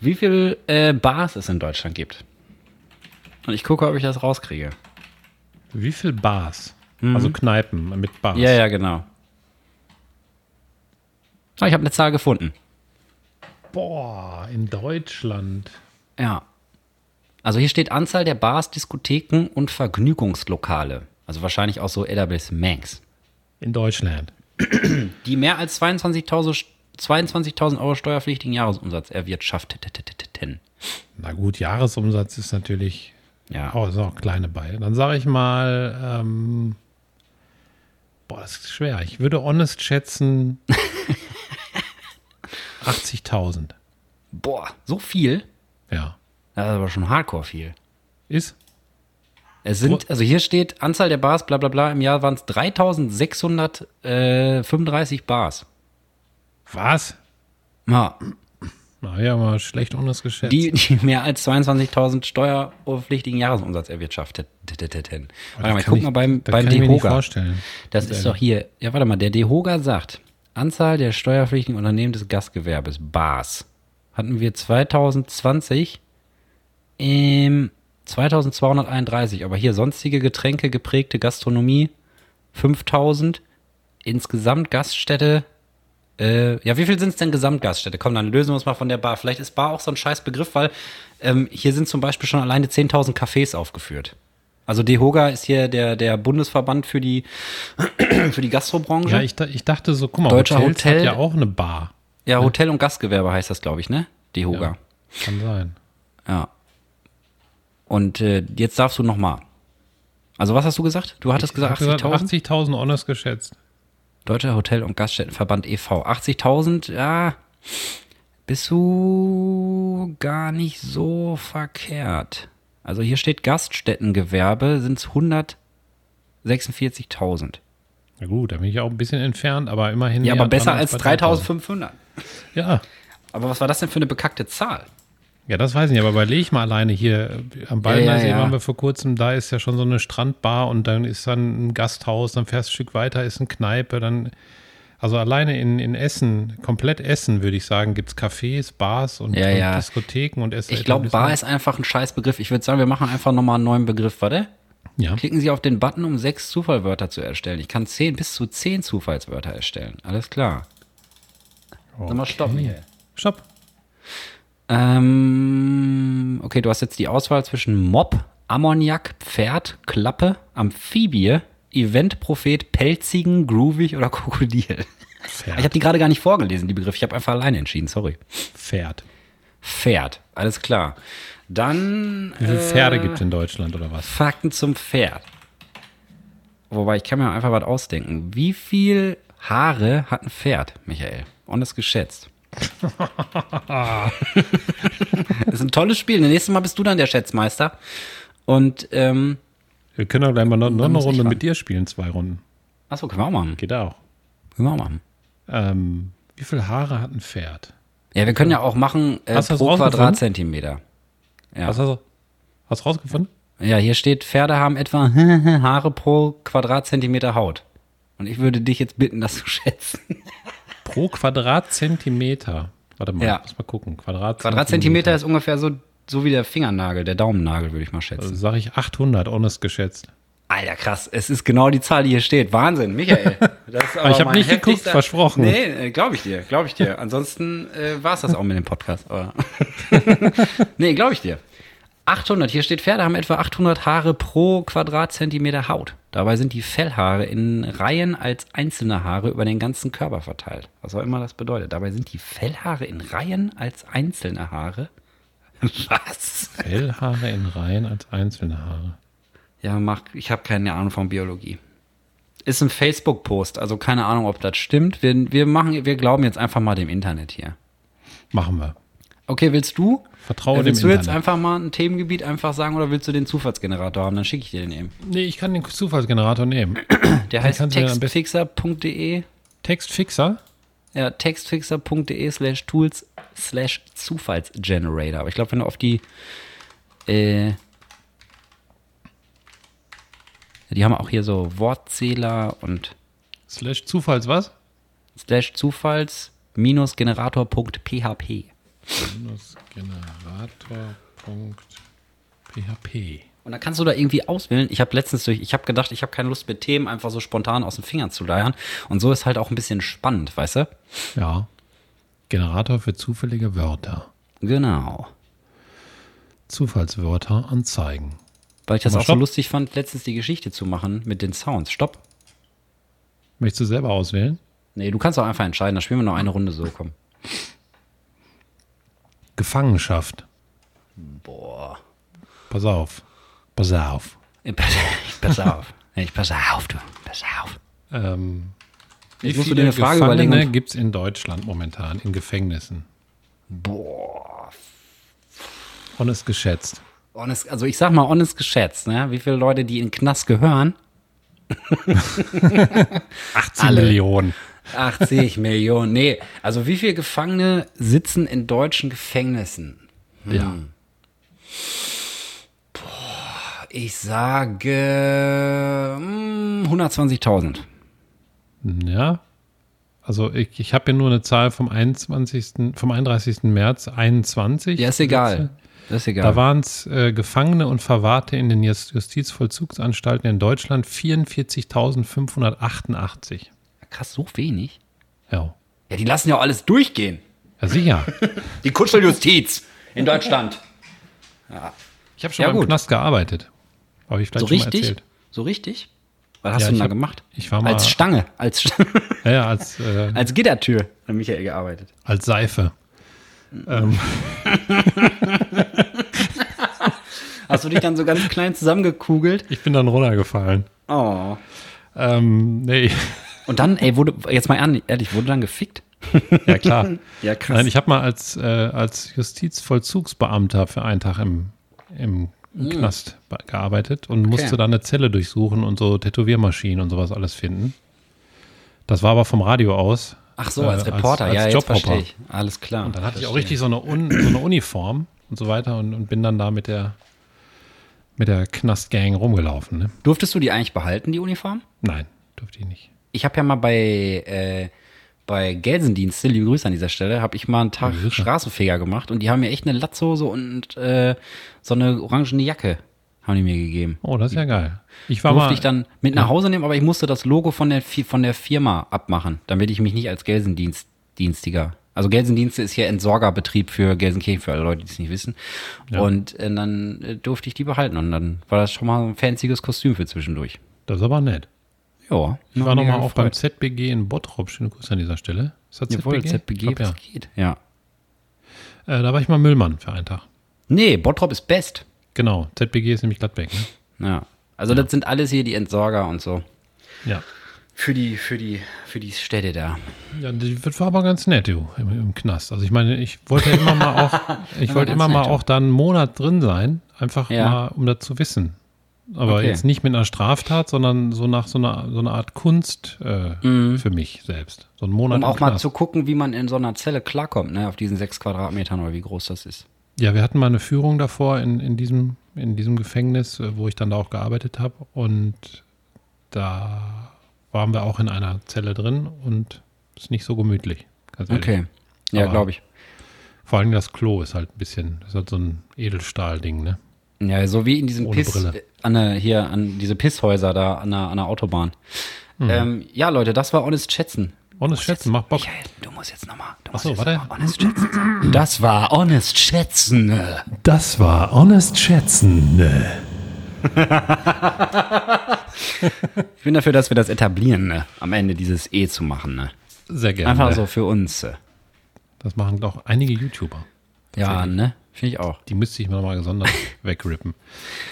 wie viel äh, Bars es in Deutschland gibt. Und ich gucke, ob ich das rauskriege. Wie viel Bars? Also Kneipen mit Bars. Mhm. Ja, ja, genau. Ah, ich habe eine Zahl gefunden. Boah, in Deutschland. Ja. Also hier steht Anzahl der Bars, Diskotheken und Vergnügungslokale. Also wahrscheinlich auch so Etablissements. In Deutschland. Die mehr als 22.000 22.000 Euro steuerpflichtigen Jahresumsatz erwirtschafteten. Na gut, Jahresumsatz ist natürlich Ja. Oh, ist auch kleine bei. Dann sage ich mal, ähm, boah, das ist schwer. Ich würde honest schätzen 80.000. Boah, so viel? Ja. Das ist aber schon hardcore viel. Ist? Es sind, also hier steht Anzahl der Bars, bla bla bla, im Jahr waren es 3635 Bars. Was? Ja, Na ja, mal schlecht honest geschätzt. die, die mehr als 22.000 steuerpflichtigen Jahresumsatz erwirtschafteten. Warte mal, ich guck mal beim, das beim DEHOGA. Das ist doch hier, ja warte mal, der DEHOGA sagt, Anzahl der steuerpflichtigen Unternehmen des Gastgewerbes, Bars, hatten wir 2020 im 2231, aber hier sonstige Getränke, geprägte Gastronomie 5000, insgesamt Gaststätte, äh, ja wie viel sind es denn Gesamtgaststätte? Komm, dann lösen wir uns mal von der Bar. Vielleicht ist Bar auch so ein scheiß Begriff, weil ähm, hier sind zum Beispiel schon alleine 10.000 Cafés aufgeführt. Also DEHOGA ist hier der, der Bundesverband für die, für die Gastrobranche. Ja, ich, ich dachte so, guck mal, Deutscher Hotels Hotel- hat ja auch eine Bar. Ja, Hotel- und Gastgewerbe heißt das, glaube ich, ne? DEHOGA. Kann sein. Ja. Und äh, jetzt darfst du noch mal. Also was hast du gesagt? Du hattest Ich gesagt gesagt 80.000? 80.000 honest geschätzt. Deutscher Hotel- und Gaststättenverband e.V. 80.000, ja, bist du gar nicht so verkehrt. Also hier steht Gaststättengewerbe, sind es 146.000. Na gut, da bin ich auch ein bisschen entfernt, aber immerhin. Ja, aber besser als bei 3000. 3.500. Ja. Aber was war das denn für eine bekackte Zahl? Ja, das weiß ich nicht, aber überleg mal alleine hier äh, am Ballner Ja, ja, ja. waren wir vor kurzem, da ist ja schon so eine Strandbar und dann ist dann ein Gasthaus, dann fährst du ein Stück weiter, ist eine Kneipe, dann, also alleine in, in Essen, komplett Essen, würde ich sagen, gibt es Cafés, Bars und, Ja, und ja. Diskotheken und Essen. Ich glaube, Bar ist einfach ein scheiß Begriff. Ich würde sagen, wir machen einfach nochmal einen neuen Begriff, warte. Ja, Klicken Sie auf den Button, um sechs Zufallwörter zu erstellen. Ich kann zehn bis zu zehn Zufallswörter erstellen. Alles klar. Sag mal, stopp, Michael. stopp. Ähm, okay, du hast jetzt die Auswahl zwischen Mob, Ammoniak, Pferd, Klappe, Amphibie, Eventprophet, Pelzigen, Groovig oder Krokodil. Ich habe Pferd. die gerade gar nicht vorgelesen, die Begriffe. Ich habe einfach alleine entschieden, sorry. Pferd. Pferd, alles klar. Dann Wie viele Pferde gibt es in Deutschland oder was? Fakten zum Pferd. Wobei, ich kann mir einfach was ausdenken. Wie viel Haare hat ein Pferd, Michael? Und das geschätzt. Das ist ein tolles Spiel. Nächstes Mal bist du dann der Schätzmeister. Und, ähm, Wir können doch gleich mal noch, noch eine Runde mit dir spielen, zwei Runden. achso, können wir auch machen. Geht auch. Können wir auch machen. Ähm, wie viele Haare hat ein Pferd? Ja, wir können ja auch machen äh, Hast pro? Quadratzentimeter. Ja. Hast du hast du rausgefunden? ja, hier steht, Pferde haben etwa Haare pro Quadratzentimeter Haut. Und ich würde dich jetzt bitten, das zu schätzen. Pro Quadratzentimeter. Warte mal, Ja. muss mal gucken. Quadratzentimeter. Quadratzentimeter ist ungefähr so, so wie der Fingernagel, der Daumennagel, würde ich mal schätzen. Also sage ich 800, honest geschätzt. Alter, krass. Es ist genau die Zahl, die hier steht. Wahnsinn, Michael. Ich hab mein nicht geguckt, versprochen. Nee, glaube ich dir, glaube ich dir. Ansonsten äh, war es das auch mit dem Podcast. Aber nee, glaube ich dir. 800, hier steht, Pferde haben etwa 800 Haare pro Quadratzentimeter Haut. Dabei sind die Fellhaare in Reihen als einzelne Haare über den ganzen Körper verteilt. Was auch immer das bedeutet. Dabei sind die Fellhaare in Reihen als einzelne Haare. Was? Fellhaare in Reihen als einzelne Haare. Ja, mach, ich habe keine Ahnung von Biologie. Ist ein Facebook-Post, also keine Ahnung, ob das stimmt. Wir, wir machen, wir glauben jetzt einfach mal dem Internet hier. Machen wir. Okay, willst du? Vertraue Äh, dem willst du jetzt einfach mal ein Themengebiet einfach sagen oder willst du den Zufallsgenerator haben? Dann schicke ich dir den eben. Nee, ich kann den Zufallsgenerator nehmen. Der heißt textfixer.de. Textfixer? Ja, textfixer.de slash tools slash Zufallsgenerator. Aber ich glaube, wenn du auf die äh, die haben auch hier so Wortzähler und Slash Zufalls was? slash Zufalls windows-generator.php. Windows-Generator.php. Und dann kannst du da irgendwie auswählen. Ich habe letztens durch, ich habe gedacht, ich habe keine Lust mit Themen einfach so spontan aus den Fingern zu leiern. Und so ist halt auch ein bisschen spannend, weißt du? Ja. Generator für zufällige Wörter. Genau. Zufallswörter anzeigen. Weil ich das Aber auch so stopp. lustig fand, letztens die Geschichte zu machen mit den Sounds. Stopp. Möchtest du selber auswählen? Nee, du kannst auch einfach entscheiden. Da spielen wir noch eine Runde so, komm. Gefangenschaft. Boah. Pass auf. Pass auf. Ich pass, ich pass auf. Ich pass auf, du. Pass auf. Ähm, wie du viele Gefangene gibt es in Deutschland momentan in Gefängnissen? Boah. Honest geschätzt. Honest, also ich sag mal honest geschätzt, ne? Wie viele Leute, die in den Knast gehören? 18 Alle. Millionen. 80 Millionen. Nee, also wie viele Gefangene sitzen in deutschen Gefängnissen? Ja. Ich sage mm, 120.000. Ja. Also ich, ich habe hier nur eine Zahl vom 21. vom 31. März 21. Ja, ist egal. Das ist egal. Da waren es äh, Gefangene und Verwahrte in den Just- Justizvollzugsanstalten in Deutschland 44.588. Krass, so wenig? Ja. Ja, die lassen ja auch alles durchgehen. Ja, sicher. Die Kuscheljustiz in Deutschland. Ich habe schon Ja, mal im gut. Knast gearbeitet. Habe ich vielleicht So schon mal richtig? erzählt. So richtig? Was hast Ja, du denn da hab- gemacht? ich war mal- als Stange, als, Stange, Ja, ja, als, äh, als Gittertür hat Michael gearbeitet. als Seife. Ähm, Hast du dich dann so ganz klein zusammengekugelt? ich bin dann runtergefallen. Oh. Ähm, nee, Und dann, ey, wurde, jetzt mal ehrlich, ehrlich, wurde dann gefickt? ja klar. Ja, krass. Nein, ich habe mal als, äh, als Justizvollzugsbeamter für einen Tag im, im Knast be- gearbeitet und musste dann eine Zelle durchsuchen und so Tätowiermaschinen und sowas alles finden. Das war aber vom Radio aus. Ach so, als äh, Reporter, als ja, jetzt Jobhopper. verstehe ich. Alles klar. Und dann hatte ich auch richtig so eine, Un so eine Uniform und so weiter und, und bin dann da mit der, mit der Knastgang rumgelaufen. Ne? Durftest du die eigentlich behalten, die Uniform? Nein, durfte ich nicht. Ich habe ja mal bei, äh, bei Gelsendienste, liebe Grüße an dieser Stelle, habe ich mal einen Tag Grüße. Straßenfeger gemacht und die haben mir echt eine Latzhose und äh, so eine orangene Jacke haben die mir gegeben. Oh, das ist ja geil. Ich war Durfte mal, ich dann mit nach Hause nehmen, aber ich musste das Logo von der, von der Firma abmachen, damit ich mich nicht als Gelsendienstdienstiger. Also Gelsendienste ist hier Entsorgerbetrieb für Gelsenkirchen, für alle Leute, die es nicht wissen. Ja. Und äh, dann äh, durfte ich die behalten und dann war das schon mal ein fancyes Kostüm für zwischendurch. das ist aber nett. Ja. Ich war nochmal auch beim ZBG in Bottrop. Schöne Grüße an dieser Stelle. Ist das Jawohl, ZBG? ZBG, glaub, ja. geht. Ja. Äh, da war ich mal Müllmann für einen Tag. Nee, Bottrop ist best. Genau, ZBG ist nämlich Gladbeck. Ne? Ja. Also das sind alles hier die Entsorger und so. Ja. Für die, für die, für die Städte da. Ja, die wird war aber ganz nett, du, im, im Knast. Also ich meine, ich wollte ja immer mal auch, ich wollte immer mal nett, auch da einen Monat drin sein, einfach Ja. mal, um das zu wissen. Aber Okay. jetzt nicht mit einer Straftat, sondern so nach so einer, so einer Art Kunst äh, für mich selbst. So einen Monat Um auch mal zu gucken, wie man in so einer Zelle klarkommt, ne, auf diesen sechs Quadratmetern oder wie groß das ist. Ja, wir hatten mal eine Führung davor in, in, diesem, in diesem Gefängnis, äh, wo ich dann da auch gearbeitet habe. Und da waren wir auch in einer Zelle drin und ist nicht so gemütlich. Okay. Ja, glaube ich. Vor allem das Klo ist halt ein bisschen, ist halt so ein Edelstahl-Ding, ne? Ja, so wie in diesem Ohne Piss, Brille. äh, an der, hier, an diese Pisshäuser da an der, an der Autobahn. Mhm. Ähm, ja, Leute, das war Honest Schätzen. Honest schätzen, macht Bock. Michael, du musst jetzt nochmal. Ach so, warte. Honest Schätzen. Das war Honest Schätzen. Das war Honest Schätzen. Ich bin dafür, dass wir das etablieren, ne? am Ende dieses E zu machen. Ne? Sehr gerne. Einfach so für uns. Das machen doch einige YouTuber. Ja, ne? Finde ich auch. Die müsste ich mir nochmal gesondert wegrippen.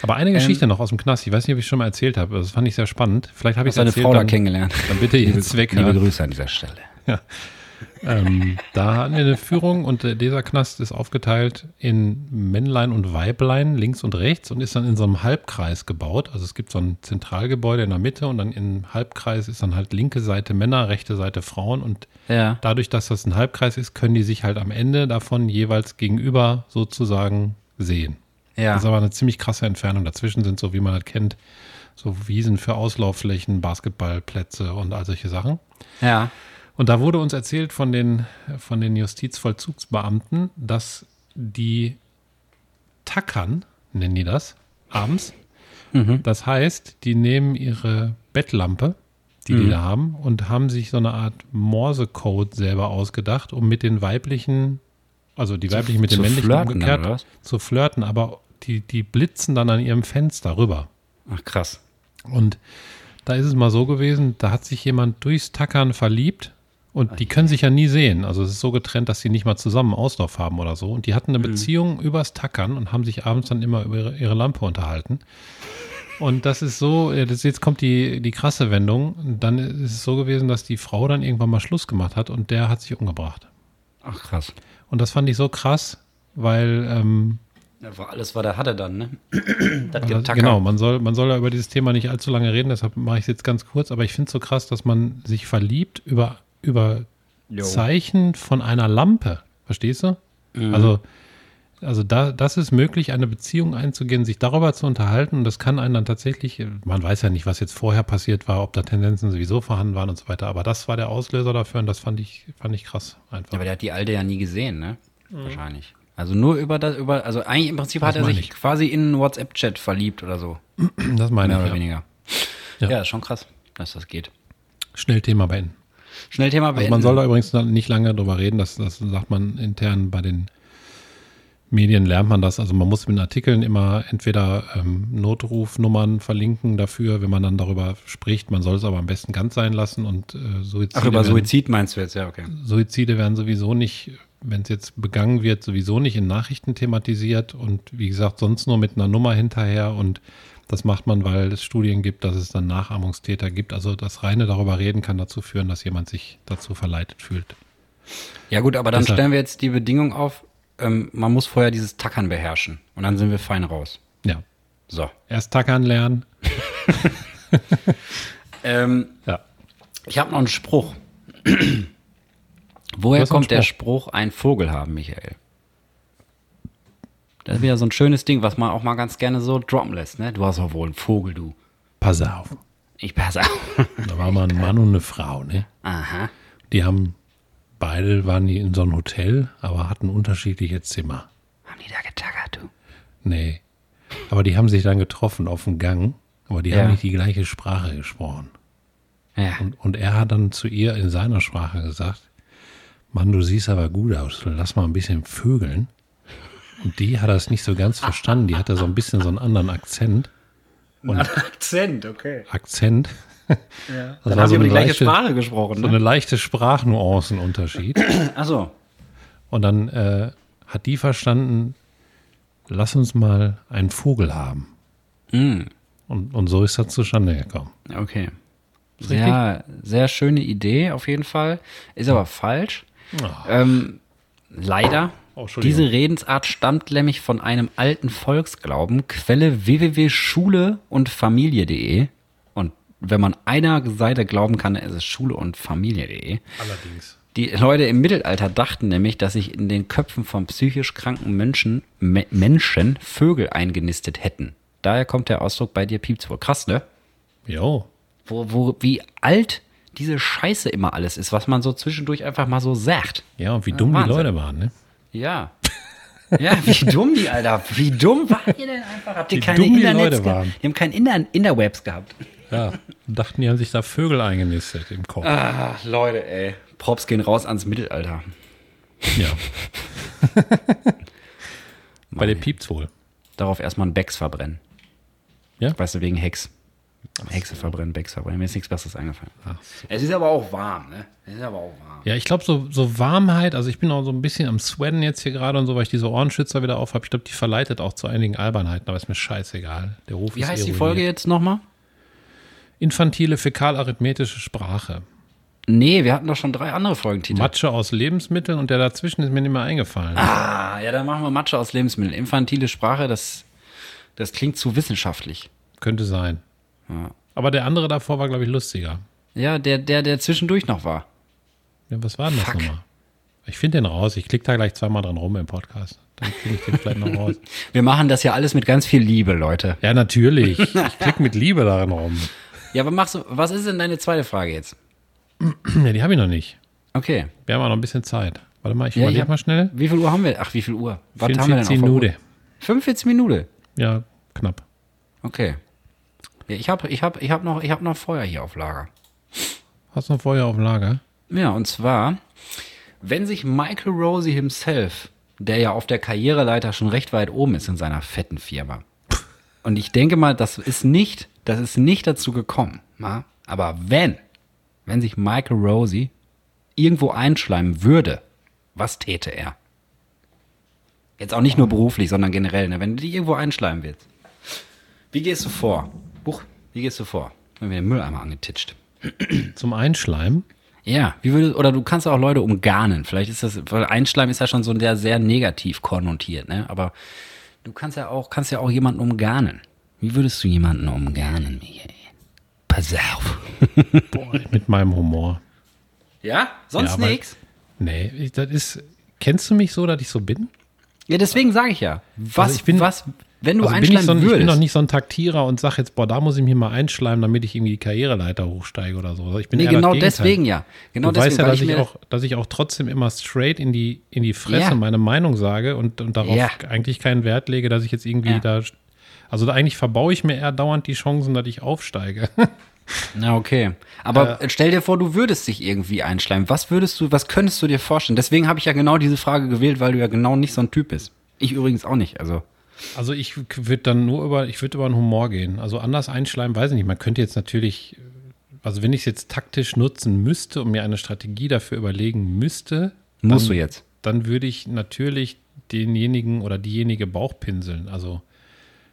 Aber eine Ähm, Geschichte noch aus dem Knast. Ich weiß nicht, ob ich schon mal erzählt habe. Das fand ich sehr spannend. Vielleicht habe ich es erzählt. Frau da dann, kennengelernt. dann bitte jetzt weg. Liebe ja. Grüße an dieser Stelle. Ähm, da hatten wir eine Führung und äh, dieser Knast ist aufgeteilt in Männlein und Weiblein links und rechts und ist dann in so einem Halbkreis gebaut. Also es gibt so ein Zentralgebäude in der Mitte und dann im Halbkreis ist dann halt linke Seite Männer, rechte Seite Frauen und Ja. dadurch, dass das ein Halbkreis ist, können die sich halt am Ende davon jeweils gegenüber sozusagen sehen. Ja. Das ist aber eine ziemlich krasse Entfernung. Dazwischen sind so, wie man das kennt, so Wiesen für Auslaufflächen, Basketballplätze und all solche Sachen. ja. Und da wurde uns erzählt von den, von den Justizvollzugsbeamten, dass die tackern, nennen die das, abends. Das heißt, die nehmen ihre Bettlampe, die die da haben, und haben sich so eine Art Morsecode selber ausgedacht, um mit den weiblichen, also die weiblichen mit den männlichen flirten umgekehrt zu flirten, aber die, die blitzen dann an ihrem Fenster rüber. Ach, krass. Und da ist es mal so gewesen, da hat sich jemand durchs Tackern verliebt und die können sich ja nie sehen. Also es ist so getrennt, dass sie nicht mal zusammen Auslauf haben oder so. Und die hatten eine Beziehung übers Tackern und haben sich abends dann immer über ihre, ihre Lampe unterhalten. Und das ist so, äh, das, jetzt kommt die, die krasse Wendung. Dann ist es so gewesen, dass die Frau dann irgendwann mal Schluss gemacht hat und der hat sich umgebracht. Ach, krass. Und das fand ich so krass, weil ähm, Das war alles, was er hatte dann, ne? das Also, genau, man soll, man soll ja über dieses Thema nicht allzu lange reden, deshalb mache ich es jetzt ganz kurz, aber ich finde es so krass, dass man sich verliebt über, über Jo. Zeichen von einer Lampe. Verstehst du? Mhm. Also, also da, das ist möglich, eine Beziehung einzugehen, sich darüber zu unterhalten und das kann einen dann tatsächlich, man weiß ja nicht, was jetzt vorher passiert war, ob da Tendenzen sowieso vorhanden waren und so weiter, aber das war der Auslöser dafür und das fand ich, fand ich krass einfach. Ja, aber der hat die Alte ja nie gesehen, ne? Wahrscheinlich. Also nur über das, über, also eigentlich im Prinzip hat er sich ich. quasi in einen WhatsApp-Chat verliebt oder so. das meine Mehr ich. oder Ja. weniger. Ja. Ja. ist schon krass, dass das geht. Schnell Thema beenden. Schnell Thema Also beenden. man soll da übrigens nicht lange drüber reden, das, das sagt man intern bei den Medien lernt man das. Also man muss mit den Artikeln immer entweder ähm, Notrufnummern verlinken dafür, wenn man dann darüber spricht. Man soll es aber am besten ganz sein lassen und äh, Suizide, Ach, über werden, Suizid meinst du jetzt, ja, okay. Suizide werden sowieso nicht, wenn es jetzt begangen wird, sowieso nicht in Nachrichten thematisiert und wie gesagt, sonst nur mit einer Nummer hinterher und das macht man, weil es Studien gibt, dass es dann Nachahmungstäter gibt. Also das reine darüber reden kann dazu führen, dass jemand sich dazu verleitet fühlt. Ja gut, aber dann Deshalb- stellen wir jetzt die Bedingung auf, ähm, man muss vorher dieses Tackern beherrschen und dann sind wir fein raus. Ja. So. Erst tackern lernen. Ähm, Ja. ich habe noch einen Spruch. Woher einen kommt der Spruch. Spruch, ein Vogel haben, Michael? Das ist wieder so ein schönes Ding, was man auch mal ganz gerne so droppen lässt, ne? Du hast doch wohl einen Vogel, du. Pass auf. Ich passe auf. Da war mal ein Mann und eine Frau, ne? Aha. Die haben, beide waren die in so einem Hotel, aber hatten unterschiedliche Zimmer. Haben die da getackert, du? Nee. Aber die haben sich dann getroffen auf dem Gang, aber die Ja. haben nicht die gleiche Sprache gesprochen. Ja. Und, und er hat dann zu ihr in seiner Sprache gesagt, Mann, du siehst aber gut aus, lass mal ein bisschen vögeln. Und die hat das nicht so ganz verstanden, die hatte so ein bisschen so einen anderen Akzent. Und Akzent, okay. Akzent. Ja. Das Dann war haben so die gleiche leichte- Sprache gesprochen, So ne? eine leichte Sprachnuancenunterschied. Achso. Und dann äh, hat die verstanden, lass uns mal einen Vogel haben. Mm, Und, und so ist das zustande gekommen. okay. Sehr, sehr schöne Idee auf jeden Fall. Ist aber falsch. Ähm, leider. Oh. Diese Redensart stammt nämlich von einem alten Volksglauben. Quelle www.schule und Familie.de. Und wenn man einer Seite glauben kann, ist es Schule und Familie.de. Allerdings. Die Leute im Mittelalter dachten nämlich, dass sich in den Köpfen von psychisch kranken Menschen, Me Menschen Vögel eingenistet hätten. Daher kommt der Ausdruck bei dir piept's wohl. Krass, ne? Jo. Wo, wo, wie alt diese Scheiße immer alles ist, was man so zwischendurch einfach mal so sagt. Ja, und wie dumm Wahnsinn. die Leute waren, ne? Ja. Ja, wie dumm die, Alter. Wie dumm wart ihr denn einfach? Habt ihr Wie keine dumm die Internets Leute waren. Die haben kein Inter Interwebs gehabt. Ja. Und dachten, die haben sich da Vögel eingenistet im Kopf. Ah, Leute, ey. Props gehen raus ans Mittelalter. Ja. Bei der piept's wohl. Darauf erstmal einen Becks verbrennen. Ja? Weißt du, wegen Hex. Hexe verbrennen, Becks verbrennen. Mir ist nichts Besseres eingefallen. Es ist aber auch warm, ne? Es ist aber auch warm. Ja, ich glaube, so, so Warmheit, also ich bin auch so ein bisschen am Sweaten jetzt hier gerade und so, weil ich diese Ohrenschützer wieder auf habe. Ich glaube, die verleitet auch zu einigen Albernheiten, aber ist mir scheißegal. Der Ruf Wie ist heißt die eruiert. Folge jetzt nochmal? Infantile fäkalarithmetische Sprache. Nee, wir hatten doch schon drei andere Folgentitel. Matsche aus Lebensmitteln und der dazwischen ist mir nicht mehr eingefallen. ah, ja, dann machen wir Matsche aus Lebensmitteln. Infantile Sprache, das, das klingt zu wissenschaftlich. Könnte sein. Ja. Aber der andere davor war, glaube ich, lustiger. Ja, der, der, der zwischendurch noch war. Ja, was war denn das Fuck. nochmal? Ich finde den raus. Ich klicke da gleich zweimal dran rum im Podcast. Dann kriege ich den vielleicht noch raus. Wir machen das ja alles mit ganz viel Liebe, Leute. Ja, natürlich. Ich klicke mit Liebe darin rum. Ja, aber machst du, was ist denn deine zweite Frage jetzt? Ja, die habe ich noch nicht. Okay. Wir haben auch noch ein bisschen Zeit. Warte mal, ich Ja, überlege hab- mal schnell. Wie viel Uhr haben wir? Ach, wie viel Uhr? Was haben wir denn 44 auf? Minuten. 45 Minuten. Ja, knapp. Okay. Ich habe ich hab, ich hab noch, ich hab noch Feuer hier auf Lager. Hast du noch Feuer auf Lager? Ja, und zwar, wenn sich Michael Rosie himself, der ja auf der Karriereleiter schon recht weit oben ist in seiner fetten Firma, und ich denke mal, das ist nicht, das ist nicht dazu gekommen, na? aber wenn, wenn sich Michael Rosie irgendwo einschleimen würde, was täte er? Jetzt auch nicht nur beruflich, sondern generell, ne? wenn du dich irgendwo einschleimen willst. Wie gehst du vor? Huch, wie gehst du vor? Wenn wir den Mülleimer angetitscht. Zum Einschleimen? Ja, wie würde, oder du kannst auch Leute umgarnen. Vielleicht ist das, weil Einschleim ist ja schon so der sehr negativ konnotiert, ne? Aber du kannst ja auch, kannst ja auch jemanden umgarnen. Wie würdest du jemanden umgarnen, Michael? Pass auf. Boah, mit meinem Humor. Ja? Sonst Ja, nix? Nee, ich, das ist. Kennst du mich so, dass ich so bin? Ja, deswegen sage ich ja. Was, Also ich bin- was, wenn du Also bin ich, einschleimen so ein, ich bin noch nicht so ein Taktierer und sag jetzt, boah, da muss ich mich mal einschleimen, damit ich irgendwie die Karriereleiter hochsteige oder so. Ich bin nee, genau deswegen ja. Genau du deswegen, weißt ja, dass ich, mir- auch, dass ich auch trotzdem immer straight in die, in die Fresse Ja. meine Meinung sage und, und darauf Ja. eigentlich keinen Wert lege, dass ich jetzt irgendwie Ja. da. Also da eigentlich verbaue ich mir eher dauernd die Chancen, dass ich aufsteige. Ja, okay. Aber stell dir vor, du würdest dich irgendwie einschleimen. Was würdest du, was könntest du dir vorstellen? Deswegen habe ich ja genau diese Frage gewählt, weil du ja genau nicht so ein Typ bist. Ich übrigens auch nicht. Also, Also ich würde dann nur über, ich würde über den Humor gehen. Also anders einschleimen, weiß ich nicht. Man könnte jetzt natürlich, also wenn ich es jetzt taktisch nutzen müsste und mir eine Strategie dafür überlegen müsste, musst dann, du jetzt. dann würde ich natürlich denjenigen oder diejenige Bauchpinseln, also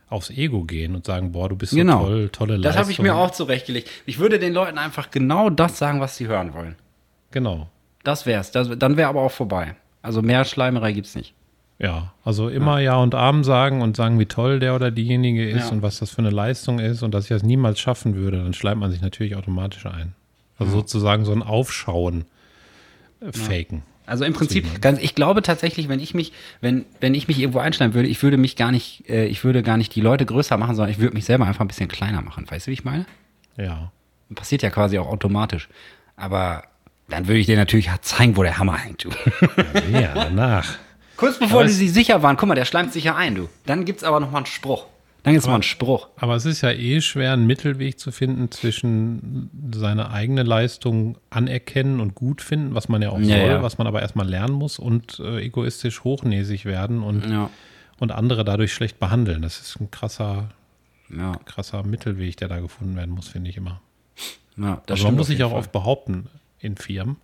aufs Ego gehen und sagen, boah, du bist so Genau. toll, tolle Das Leistung. habe ich mir auch zurechtgelegt. Ich würde den Leuten einfach genau das sagen, was sie hören wollen. Genau. Das wär's. Das, dann wäre aber auch vorbei. Also mehr Schleimerei gibt's nicht. Ja, also immer ja. und Arm sagen und sagen, wie toll der oder diejenige ist Ja. und was das für eine Leistung ist und dass ich das niemals schaffen würde, dann schleimt man sich natürlich automatisch ein. Also sozusagen so ein Aufschauen äh, faken. Also im Prinzip, ganz, ich glaube tatsächlich, wenn ich mich, wenn, wenn ich mich irgendwo einschleimen würde, ich würde mich gar nicht, äh, ich würde gar nicht die Leute größer machen, sondern ich würde mich selber einfach ein bisschen kleiner machen. Weißt du, wie ich meine? Ja. Passiert ja quasi auch automatisch. Aber dann würde ich dir natürlich zeigen, wo der Hammer hängt. Ja, danach. Kurz bevor Aber die es- sich sicher waren, guck mal, der schleimt sich ja ein, du. Dann gibt's aber noch mal einen Spruch. Dann gibt's mal einen Spruch. Aber es ist ja eh schwer, einen Mittelweg zu finden zwischen seine eigene Leistung anerkennen und gut finden, was man ja auch Ja, soll, ja. was man aber erstmal lernen muss und äh, egoistisch hochnäsig werden und, Ja. und andere dadurch schlecht behandeln. Das ist ein krasser, krasser Mittelweg, der da gefunden werden muss, finde ich immer. ja das Also man muss sich auch Fall. oft behaupten in Firmen.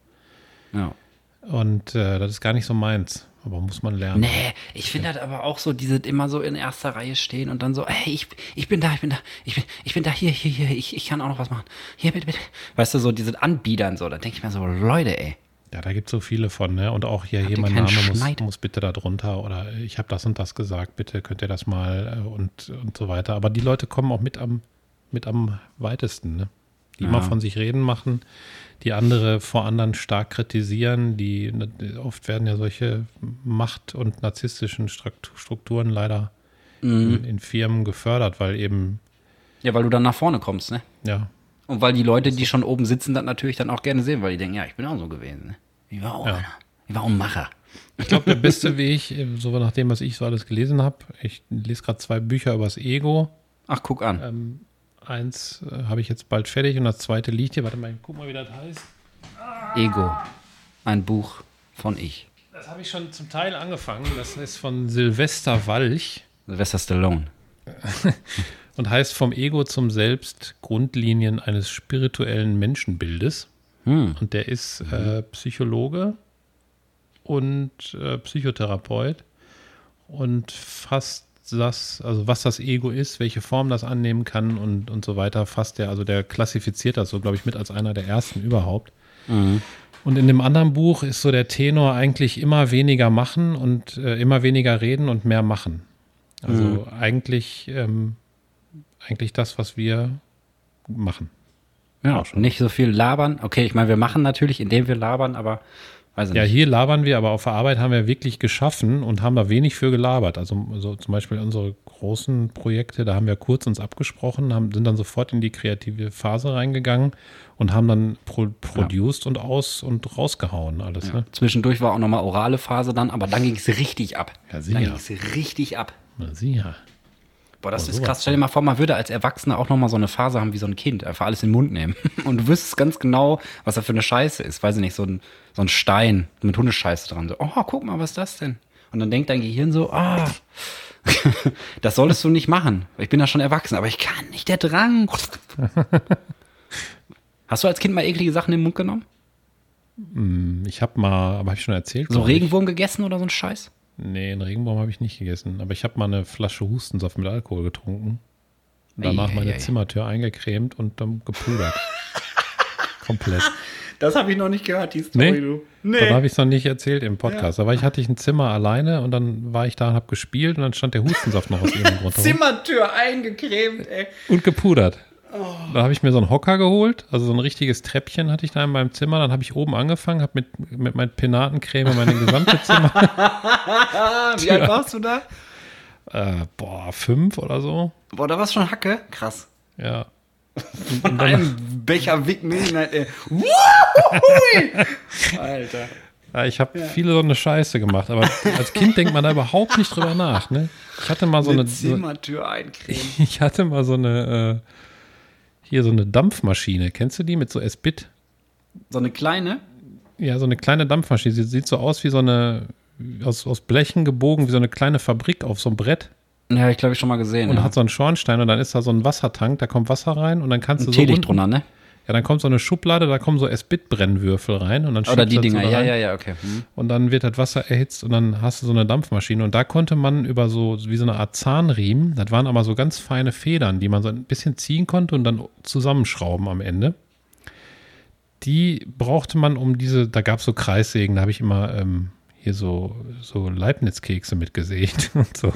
Ja. Und äh, das ist gar nicht so meins. Aber muss man lernen. Nee, ich finde das aber auch so, diese immer so in erster Reihe stehen und dann so, hey, ich, ich bin da, ich bin da, ich bin, ich bin da, hier, hier, hier, ich, ich kann auch noch was machen. Hier, bitte, bitte. Weißt du, so diese Anbiedern so, da denke ich mir so, Leute, ey. Ja, da gibt es so viele von, ne? Und auch hier, Habt hier mein Name muss, muss bitte da drunter oder ich habe das und das gesagt, bitte könnt ihr das mal äh, und, und so weiter. Aber die Leute kommen auch mit am, mit am weitesten, ne? Die immer von sich reden machen, die andere vor anderen stark kritisieren, die ne, oft werden ja solche Macht- und narzisstischen Strukturen leider Mhm. in, in Firmen gefördert, weil eben, Ja, weil du dann nach vorne kommst, ne? ja, Und weil die Leute, die schon oben sitzen, das natürlich dann auch gerne sehen, weil die denken, ja, ich bin auch so gewesen, ne? Ich war auch Ja. einer. Ich war auch ein Macher. Ich glaube, der beste Weg, äh, so nach dem, was ich so alles gelesen habe, ich lese gerade zwei Bücher über das Ego. Ach, guck an. Ähm, eins äh, habe ich jetzt bald fertig und das zweite liegt hier. Warte mal, guck mal, wie das heißt. Ego. Ein Buch von ich. Das habe ich schon zum Teil angefangen. Das ist von Silvester Walch Sylvester Stallone. und heißt Vom Ego zum Selbst Grundlinien eines spirituellen Menschenbildes. Hm. Und der ist äh, Psychologe und äh, Psychotherapeut und fasst das, also was das Ego ist, welche Form das annehmen kann und, und so weiter, fasst der, also der klassifiziert das so, glaube ich, mit als einer der ersten überhaupt. Und in dem anderen Buch ist so der Tenor eigentlich immer weniger machen und äh, immer weniger reden und mehr machen. Also eigentlich, ähm, eigentlich das, was wir machen. Ja, nicht so viel labern. Okay, ich meine, wir machen natürlich, indem wir labern, aber Weiß Ja, nicht. hier labern wir, aber auf der Arbeit haben wir wirklich geschaffen und haben da wenig für gelabert. Also so zum Beispiel unsere großen Projekte, da haben wir kurz uns abgesprochen, haben, sind dann sofort in die kreative Phase reingegangen und haben dann pro, produced und aus und rausgehauen alles. Ja. Ne? Zwischendurch war auch nochmal orale Phase dann, aber dann ging es richtig ab. Ja, sicher. dann ging es richtig ab. Na, sicher. Boah, das Oh, ist krass. Stell dir mal vor, man würde als Erwachsener auch nochmal so eine Phase haben wie so ein Kind. Einfach alles in den Mund nehmen. Und du wüsstest ganz genau, was da für eine Scheiße ist. Weiß ich nicht, so ein, so ein Stein mit Hundescheiße dran. So, oh, guck mal, was ist das denn? Und dann denkt dein Gehirn so, ah, das solltest du nicht machen. Ich bin ja schon erwachsen, aber ich kann nicht, der Drang. Hast du als Kind mal eklige Sachen in den Mund genommen? Ich habe mal, aber habe ich schon erzählt? So ich? Regenwurm gegessen oder so ein Scheiß? Nee, einen Regenbaum habe ich nicht gegessen. Aber ich habe mal eine Flasche Hustensaft mit Alkohol getrunken. Und danach Ei, ei, meine ei. Zimmertür eingecremt und dann gepudert. Komplett. Das habe ich noch nicht gehört, die Nee? du. Dann habe ich es noch nicht erzählt im Podcast. Aber ich hatte ich ein Zimmer alleine und dann war ich da und habe gespielt und dann stand der Hustensaft noch aus irgendeinem Grund. Zimmertür eingecremt, ey. Und gepudert. Da habe ich mir so einen Hocker geholt, also so ein richtiges Treppchen hatte ich da in meinem Zimmer. Dann habe ich oben angefangen, habe mit, mit meinen Penatencreme meine gesamte Zimmer, wie alt warst du da? äh, boah, fünf oder so. Boah, da warst schon Hacke. Krass. Ja. Ein Becher Wick Midnight. Wuhui! Alter. Ja, ich habe viele so eine Scheiße gemacht, aber als Kind denkt man da überhaupt nicht drüber nach. Ne? Ich hatte mal so Eine eine, Zimmertür eincremen. ich hatte mal so eine, äh, hier so eine Dampfmaschine. Kennst du die mit so S-Bit? So eine kleine? Ja, so eine kleine Dampfmaschine. Sie sieht so aus wie so eine, aus, aus Blechen gebogen, wie so eine kleine Fabrik auf so einem Brett. Ja, ich glaube ich schon mal gesehen. Und ja. hat so einen Schornstein und dann ist da so ein Wassertank, da kommt Wasser rein und dann kannst ein du so Teelicht drunter, ne? Ja, dann kommt so eine Schublade, da kommen so S-Bit-Brennwürfel rein und dann Oder die das Dinger. so Ja, ja, ja, okay. Hm. Und dann wird das Wasser erhitzt und dann hast du so eine Dampfmaschine. Und da konnte man über so, wie so eine Art Zahnriemen, das waren aber so ganz feine Federn, die man so ein bisschen ziehen konnte und dann zusammenschrauben am Ende. Die brauchte man um diese, da gab es so Kreissägen, da habe ich immer ähm, hier so, so Leibniz-Kekse mitgesägt und so.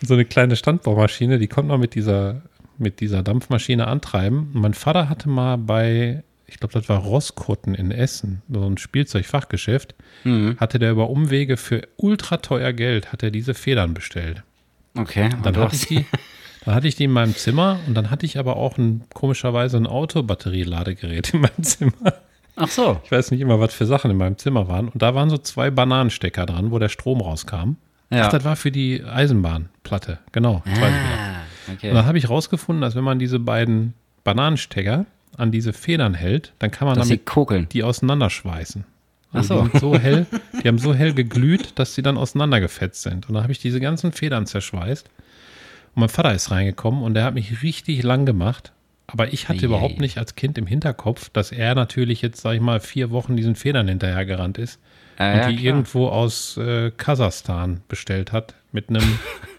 So eine kleine Standbaumaschine, die konnte man mit dieser, mit dieser Dampfmaschine antreiben. Mein Vater hatte mal bei, ich glaube, das war Rosskutten in Essen, so ein Spielzeugfachgeschäft, Mhm. hatte der über Umwege für ultra teuer Geld, hat er diese Federn bestellt. Okay. Dann und du hatte, ich die, dann hatte ich die in meinem Zimmer und dann hatte ich aber auch ein, komischerweise ein Autobatterieladegerät in meinem Zimmer. Ach so. Ich weiß nicht immer, was für Sachen in meinem Zimmer waren. Und da waren so zwei Bananenstecker dran, wo der Strom rauskam. Ja. Ach, das war für die Eisenbahnplatte. Genau. das Ah, Und okay. dann habe ich rausgefunden, dass wenn man diese beiden Bananenstecker an diese Federn hält, dann kann man Dass damit die auseinanderschweißen. Ach Also so. Die, so hell, die haben so hell geglüht, dass sie dann auseinandergefetzt sind. Und dann habe ich diese ganzen Federn zerschweißt. Und mein Vater ist reingekommen und der hat mich richtig lang gemacht. Aber ich hatte Eieiei. überhaupt nicht als Kind im Hinterkopf, dass er natürlich jetzt, sag ich mal, vier Wochen diesen Federn hinterhergerannt ist Ja, und ja, die klar. irgendwo aus äh, Kasachstan bestellt hat mit einem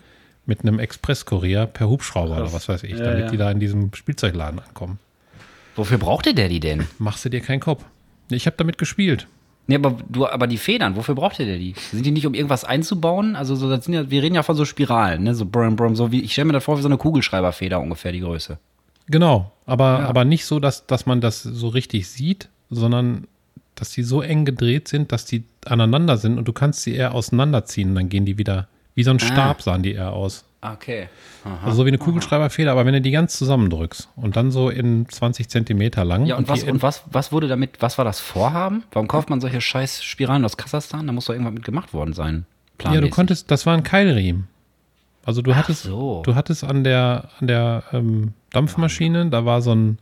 mit einem Expresskurier per Hubschrauber oder was weiß ich, Ja, damit ja. die da in diesem Spielzeugladen ankommen. Wofür brauchte der die denn? Machst du dir keinen Kopf. Ich habe damit gespielt. Nee, aber du, aber die Federn, wofür brauchte der die? Sind die nicht, um irgendwas einzubauen? Also, so, das sind ja, wir reden ja von so Spiralen, ne? So brum, brum, so wie, ich stelle mir das vor, wie so eine Kugelschreiberfeder ungefähr die Größe. Genau, aber, Ja. aber nicht so, dass, dass man das so richtig sieht, sondern dass die so eng gedreht sind, dass die aneinander sind und du kannst sie eher auseinanderziehen dann gehen die wieder, wie so Ah. ein Stab sahen die eher aus. Okay. Aha. Also so wie eine Kugelschreiberfeder, aber wenn du die ganz zusammendrückst und dann so in 20 Zentimeter lang. Ja, und, was, die und was, was wurde damit, was war das Vorhaben? Warum kauft man solche scheiß Spiralen aus Kasachstan? Da muss doch irgendwas mit gemacht worden sein. Ja, du planmäßig. konntest, das war ein Keilriemen. Also du hattest, so. du hattest an der, an der ähm, Dampfmaschine, da war so ein,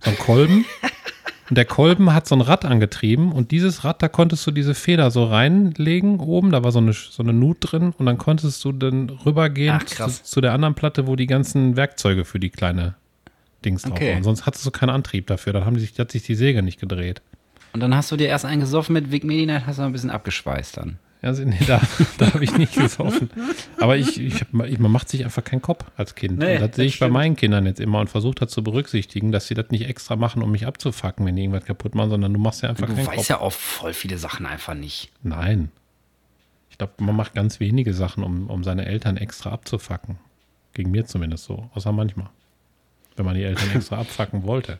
so ein Kolben. und der Kolben hat so ein Rad angetrieben und dieses Rad, da konntest du diese Feder so reinlegen oben, da war so eine, so eine Nut drin und dann konntest du dann rübergehen Ach, zu, zu der anderen Platte, wo die ganzen Werkzeuge für die kleine Dings drauf Okay. waren. Sonst hattest du keinen Antrieb dafür, dann haben sich, hat sich die Säge nicht gedreht. Und dann hast du dir erst eingesoffen mit Vic Medi-Night, hast du ein bisschen abgeschweißt dann. Also, nee, da, da habe ich nicht gesoffen. Aber ich, ich, hab, man macht sich einfach keinen Kopf als Kind. Nee, und das das sehe ich bei stimmt. meinen Kindern jetzt immer und versuche das zu berücksichtigen, dass sie das nicht extra machen, um mich abzufacken, wenn die irgendwas kaputt machen, sondern du machst ja einfach Du keinen weißt Kopf. ja auch voll viele Sachen einfach nicht. Nein. Ich glaube, man macht ganz wenige Sachen, um, um seine Eltern extra abzufacken. Gegen mir zumindest so. Außer manchmal. Wenn man die Eltern extra abfacken wollte.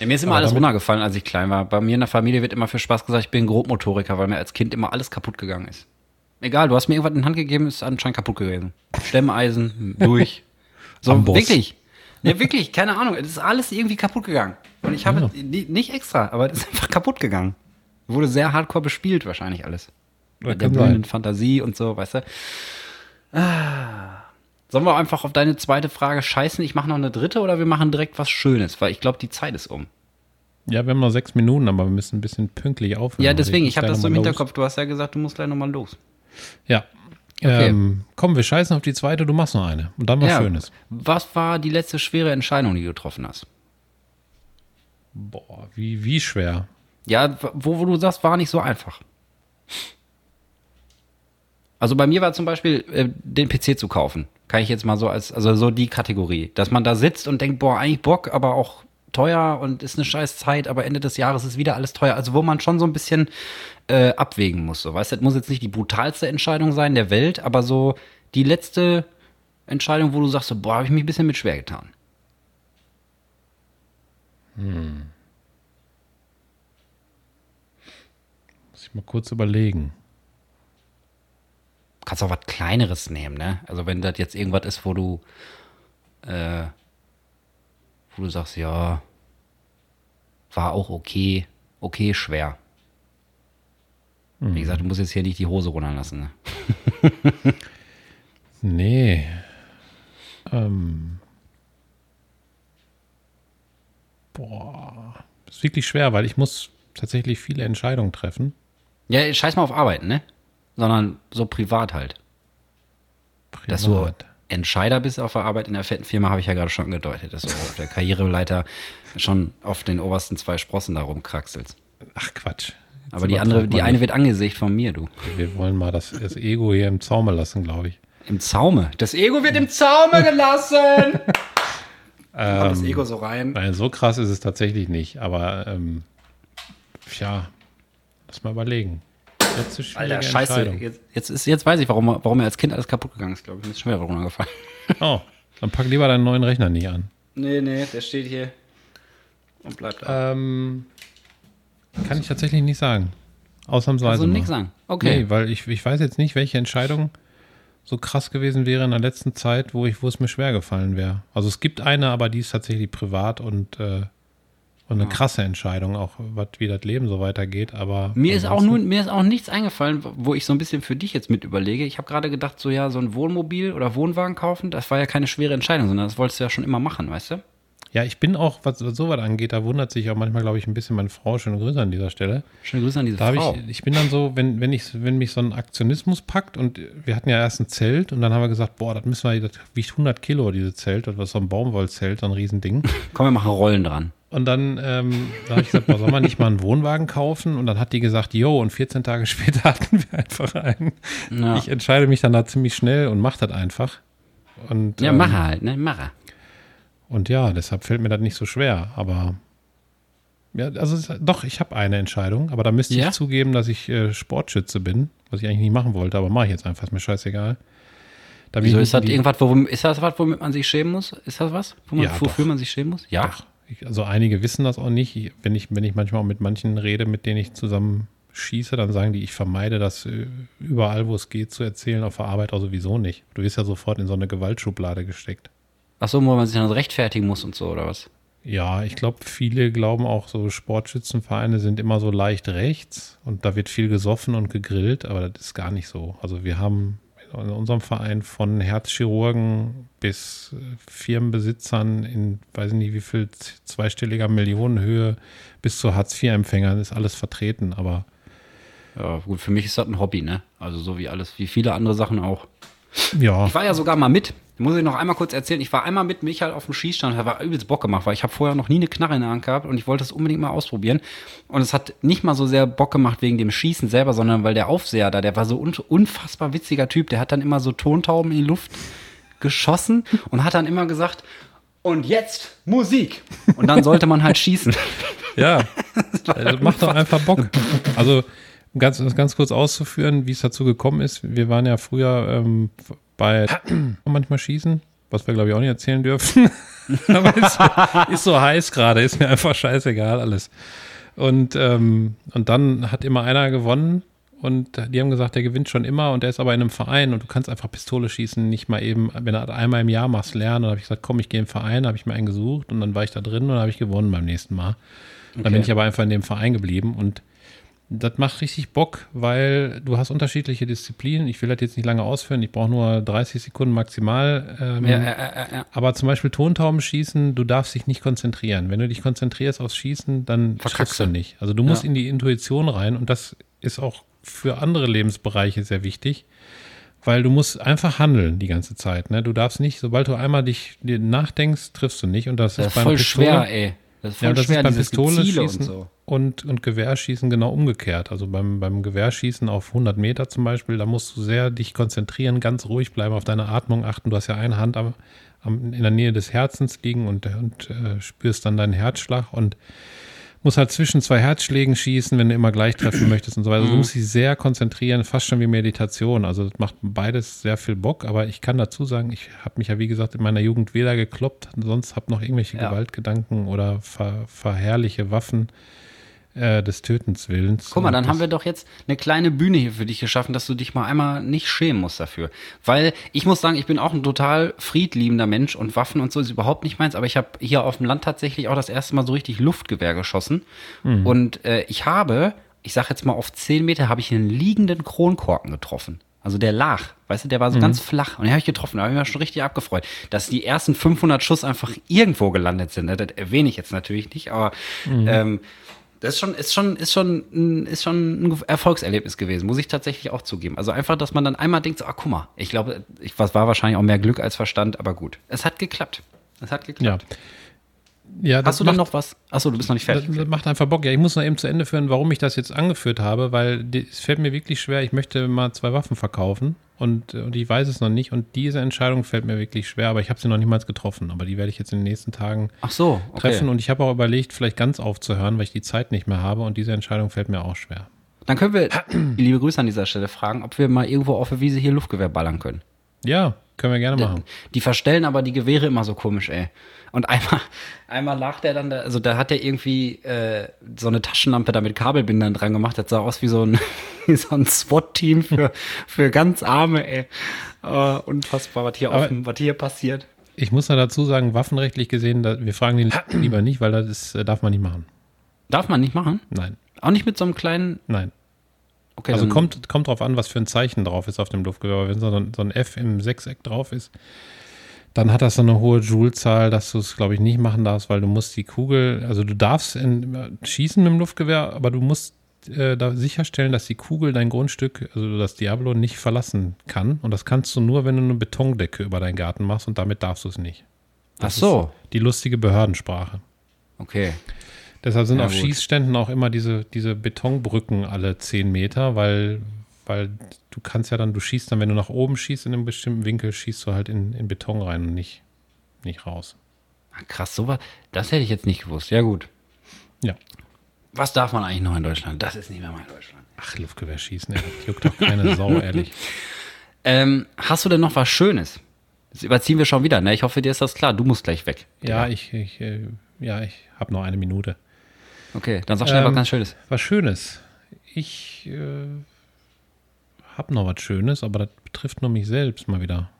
Ja, mir ist immer Aber alles runtergefallen, als ich klein war. Bei mir in der Familie wird immer für Spaß gesagt, ich bin Grobmotoriker, weil mir als Kind immer alles kaputt gegangen ist. Egal, du hast mir irgendwas in die Hand gegeben, ist anscheinend kaputt gewesen. Stemmeisen, durch. So, Amboss. wirklich. Ja, wirklich, keine Ahnung. Es ist alles irgendwie kaputt gegangen. Und ich habe Ja. ni- nicht extra, aber es ist einfach kaputt gegangen. Wurde sehr hardcore bespielt, wahrscheinlich alles. Ja, Mit der blühenden. Fantasie und so, weißt du. Ah. Sollen wir einfach auf deine zweite Frage scheißen? Ich mache noch eine dritte oder wir machen direkt was Schönes, weil ich glaube, die Zeit ist um. Ja, wir haben noch sechs Minuten, aber wir müssen ein bisschen pünktlich aufhören. Ja, deswegen, ich habe das so im Hinterkopf. Du hast ja gesagt, du musst gleich nochmal los. Los. Ja. Okay. Ähm, komm, wir scheißen auf die zweite, du machst noch eine. Und dann was ja. Schönes. Was war die letzte schwere Entscheidung, die du getroffen hast? Boah, wie, wie schwer. Ja, wo, wo du sagst, war nicht so einfach. Also bei mir war zum Beispiel, äh, den PC zu kaufen. Kann ich jetzt mal so als, also so die Kategorie. Dass man da sitzt und denkt, boah, eigentlich Bock, aber auch teuer und ist eine scheiß Zeit, aber Ende des Jahres ist wieder alles teuer. Also wo man schon so ein bisschen äh, abwägen muss. So, weißt du, das muss jetzt nicht die brutalste Entscheidung sein der Welt, aber so die letzte Entscheidung, wo du sagst, so, boah, habe ich mich ein bisschen mit schwer getan. Muss ich mal kurz überlegen. Kannst auch was Kleineres nehmen, ne? Also wenn das jetzt irgendwas ist, wo du, äh, wo du sagst, ja, war auch okay, okay schwer. Wie gesagt, du musst jetzt hier nicht die Hose runterlassen. Ne? Nee. Ähm. Boah. Das ist wirklich schwer, weil ich muss tatsächlich viele Entscheidungen treffen. Ja, scheiß mal auf Arbeiten, ne? Sondern so privat halt. Dass du Privat. Entscheider bist auf der Arbeit in der fetten Firma, habe ich ja gerade schon angedeutet, dass du auf der Karriereleiter schon auf den obersten zwei Sprossen da rumkraxelst. Ach Quatsch. Jetzt Aber die andere, die eine nicht. wird angesägt von mir, du. Wir wollen mal das, das Ego hier im Zaume lassen, glaube ich. Im Zaume. Das Ego wird im Zaume gelassen. Kommt das Ego so rein. Nein, so krass ist es tatsächlich nicht. Aber ähm, tja, lass mal überlegen. Letzte schwierige Alter, scheiße. Jetzt, jetzt, ist, jetzt weiß ich, warum, warum mir als Kind alles kaputt gegangen ist, glaube ich. Mir ist schon wieder runtergefallen. Oh, dann pack lieber deinen neuen Rechner nicht an. Nee, nee, der steht hier und bleibt da. Ähm, kann ich tatsächlich nicht sagen. Ausnahmsweise. Also nichts sagen. Okay. Nee, weil ich, ich weiß jetzt nicht, welche Entscheidung so krass gewesen wäre in der letzten Zeit, wo ich, wo es mir schwer gefallen wäre. Also es gibt eine, aber die ist tatsächlich privat und, äh, und eine krasse Entscheidung, auch was, wie das Leben so weitergeht. Aber Mir ist auch nur, mir ist auch nichts eingefallen, wo ich so ein bisschen für dich jetzt mit überlege. Ich habe gerade gedacht, so ja, so ein Wohnmobil oder Wohnwagen kaufen, das war ja keine schwere Entscheidung, sondern das wolltest du ja schon immer machen, weißt du? Ja, ich bin auch, was, was sowas angeht, da wundert sich auch manchmal, glaube ich, ein bisschen meine Frau. Schöne Grüße an dieser Stelle. Schöne Grüße an diese Da Frau. ich, ich bin dann so, wenn, wenn, ich, wenn mich so ein Aktionismus packt und wir hatten ja erst ein Zelt und dann haben wir gesagt, boah, das müssen wir, das wiegt 100 Kilo, dieses Zelt, das war so ein Baumwollzelt, so ein Riesending. Komm, wir machen Rollen dran. Und dann ähm, da habe ich gesagt, boah, soll man nicht mal einen Wohnwagen kaufen? Und dann hat die gesagt, jo, und 14 Tage später hatten wir einfach einen. Ja. Ich entscheide mich dann da ziemlich schnell und mache das einfach. Und, Ja, ähm, mache halt, ne? Mache. Und ja, deshalb fällt mir das nicht so schwer. Aber ja, also doch, ich habe eine Entscheidung, aber da müsste Ja? ich zugeben, dass ich äh, Sportschütze bin, was ich eigentlich nicht machen wollte, aber mache ich jetzt einfach, ist mir scheißegal. Da Wieso ist das irgendwas, worum, ist das was, womit man sich schämen muss? Ist das was? Wo man, Ja, wofür doch. man sich schämen muss? Ja. Ach, ich, also einige wissen das auch nicht. Ich- Wenn ich, wenn ich manchmal auch mit manchen rede, mit denen ich zusammen schieße, dann sagen die, ich vermeide das äh, überall, wo es geht, zu erzählen, auf der Arbeit auch sowieso nicht. Du wirst ja sofort in so eine Gewaltschublade gesteckt. Ach so, wo man sich dann rechtfertigen muss und so, oder was? Ja, ich glaube, viele glauben auch, so Sportschützenvereine sind immer so leicht rechts und da wird viel gesoffen und gegrillt, aber das ist gar nicht so. Also wir haben in unserem Verein von Herzchirurgen bis Firmenbesitzern in, weiß ich nicht wie viel, zweistelliger Millionenhöhe bis zu Hartz-IV-Empfängern ist alles vertreten, aber Ja, gut, für mich ist das ein Hobby, ne? Also so wie alles, wie viele andere Sachen auch. ja, Ich war ja sogar mal mit. Muss ich noch einmal kurz erzählen. Ich war einmal mit Michael auf dem Schießstand. Da war übelst Bock gemacht, weil ich habe vorher noch nie eine Knarre in der Hand gehabt und ich wollte es unbedingt mal ausprobieren. Und es hat nicht mal so sehr Bock gemacht wegen dem Schießen selber, sondern weil der Aufseher da, der war so un unfassbar witziger Typ. Der hat dann immer so Tontauben in die Luft geschossen und hat dann immer gesagt, und jetzt Musik. Und dann sollte man halt schießen. Ja, das macht doch einfach Bock. Also, ganz, das ganz kurz auszuführen, wie es dazu gekommen ist. Wir waren ja früher ähm, bei manchmal schießen, was wir glaube ich auch nicht erzählen dürfen. Aber ist, ist so heiß gerade, ist mir einfach scheißegal alles. Und, ähm, und dann hat immer einer gewonnen und die haben gesagt, der gewinnt schon immer und der ist aber in einem Verein und du kannst einfach Pistole schießen, nicht mal eben, wenn du einmal im Jahr machst, lernen. Und habe ich gesagt, komm, ich gehe im Verein, habe ich mir einen gesucht und dann war ich da drin und habe ich gewonnen beim nächsten Mal. Okay. Dann bin ich aber einfach in dem Verein geblieben und das macht richtig Bock, weil du hast unterschiedliche Disziplinen. Ich will das jetzt nicht lange ausführen, ich brauche nur 30 Sekunden maximal. Ähm, ja, ja, ja, aber zum Beispiel Tontauben schießen, du darfst dich nicht konzentrieren. Wenn du dich konzentrierst aufs Schießen, dann triffst du nicht. Also du musst in die Intuition rein und das ist auch für andere Lebensbereiche sehr wichtig, weil du musst einfach handeln die ganze Zeit. Ne? Du darfst nicht, sobald du einmal dich nachdenkst, triffst du nicht. Und das, das ist, voll Pistole, schwer, ey. Das ist voll ja, das schwer, ist beim Pistole schießen und, so. und, und Gewehrschießen genau umgekehrt. Also beim, beim Gewehrschießen auf 100 Meter zum Beispiel, da musst du sehr dich konzentrieren, ganz ruhig bleiben, auf deine Atmung achten. Du hast ja eine Hand am, am, in der Nähe des Herzens liegen und, und äh, spürst dann deinen Herzschlag und muss halt zwischen zwei Herzschlägen schießen, wenn du immer gleich treffen möchtest und so weiter. Also du mhm. musst dich sehr konzentrieren, fast schon wie Meditation. Also das macht beides sehr viel Bock, aber ich kann dazu sagen, ich habe mich ja wie gesagt in meiner Jugend weder gekloppt, sonst habe noch irgendwelche ja. Gewaltgedanken oder ver verherrliche Waffen äh, des Tötens willens. Guck mal, dann haben wir doch jetzt eine kleine Bühne hier für dich geschaffen, dass du dich mal einmal nicht schämen musst dafür. Weil ich muss sagen, ich bin auch ein total friedliebender Mensch und Waffen und so ist überhaupt nicht meins, aber ich habe hier auf dem Land tatsächlich auch das erste Mal so richtig Luftgewehr geschossen. Mhm. Und äh, ich habe, ich sag jetzt mal auf 10 Meter, habe ich einen liegenden Kronkorken getroffen. Also der lag, weißt du, der war so mhm. ganz flach. Und den habe ich getroffen, da habe ich mich schon richtig abgefreut. Dass die ersten 500 Schuss einfach irgendwo gelandet sind, das erwähne ich jetzt natürlich nicht, aber mhm. ähm, das ist schon, ist schon, ist schon, ist schon ein Erfolgserlebnis gewesen, muss ich tatsächlich auch zugeben. Also einfach, dass man dann einmal denkt, so, ah, guck mal, ich glaube, ich, was war wahrscheinlich auch mehr Glück als Verstand, aber gut. Es hat geklappt. Es hat geklappt. Ja. Ja, Hast du macht, denn noch was? Achso, du bist noch nicht fertig. Das, das, macht einfach Bock. Ja, ich muss noch eben zu Ende führen, warum ich das jetzt angeführt habe, weil es fällt mir wirklich schwer. Ich möchte mal zwei Waffen verkaufen und, und ich weiß es noch nicht. Und diese Entscheidung fällt mir wirklich schwer, aber ich habe sie noch niemals getroffen. Aber die werde ich jetzt in den nächsten Tagen Ach so, okay. treffen. Und ich habe auch überlegt, vielleicht ganz aufzuhören, weil ich die Zeit nicht mehr habe. Und diese Entscheidung fällt mir auch schwer. Dann können wir, liebe Grüße an dieser Stelle, fragen, ob wir mal irgendwo auf der Wiese hier Luftgewehr ballern können. Ja, können wir gerne machen. Die, die verstellen aber die Gewehre immer so komisch, ey. Und einmal, einmal lag der dann da, also da hat er irgendwie äh, so eine Taschenlampe da mit Kabelbindern dran gemacht. Das sah aus wie so ein, wie so ein SWAT-Team für, für ganz Arme, ey. Uh, unfassbar, was hier, auf, was hier passiert. Ich muss da dazu sagen, waffenrechtlich gesehen, da, wir fragen den lieber nicht, weil das ist, äh, darf man nicht machen. Darf man nicht machen? Nein. Auch nicht mit so einem kleinen. Nein. Okay, also kommt, kommt drauf an, was für ein Zeichen drauf ist auf dem Luftgewehr. Wenn so ein, so ein F im Sechseck drauf ist, dann hat das so eine hohe Joule-Zahl, dass du es, glaube ich, nicht machen darfst, weil du musst die Kugel, also du darfst in, schießen mit dem Luftgewehr, aber du musst äh, da sicherstellen, dass die Kugel dein Grundstück, also das Diablo, nicht verlassen kann. Und das kannst du nur, wenn du eine Betondecke über deinen Garten machst und damit darfst du es nicht. Das Ach so. die lustige Behördensprache. Okay. Deshalb sind ja, auf gut. Schießständen auch immer diese, diese Betonbrücken alle 10 Meter, weil, weil du kannst ja dann, du schießt dann, wenn du nach oben schießt in einem bestimmten Winkel, schießt du halt in, in Beton rein und nicht, nicht raus. Ah, krass, sowas, das hätte ich jetzt nicht gewusst. Ja, gut. Ja. Was darf man eigentlich noch in Deutschland? Das ist nicht mehr mal Deutschland. Ach, Luftgewehr schießen, ey, das juckt doch keine Sau, ehrlich. Ähm, hast du denn noch was Schönes? Das überziehen wir schon wieder, ne? Ich hoffe, dir ist das klar. Du musst gleich weg. Ja, ich, ich, äh, ja, ich habe noch eine Minute. Okay, dann sag schnell ähm, was ganz Schönes. Was Schönes. Ich äh, habe noch was Schönes, aber das betrifft nur mich selbst mal wieder.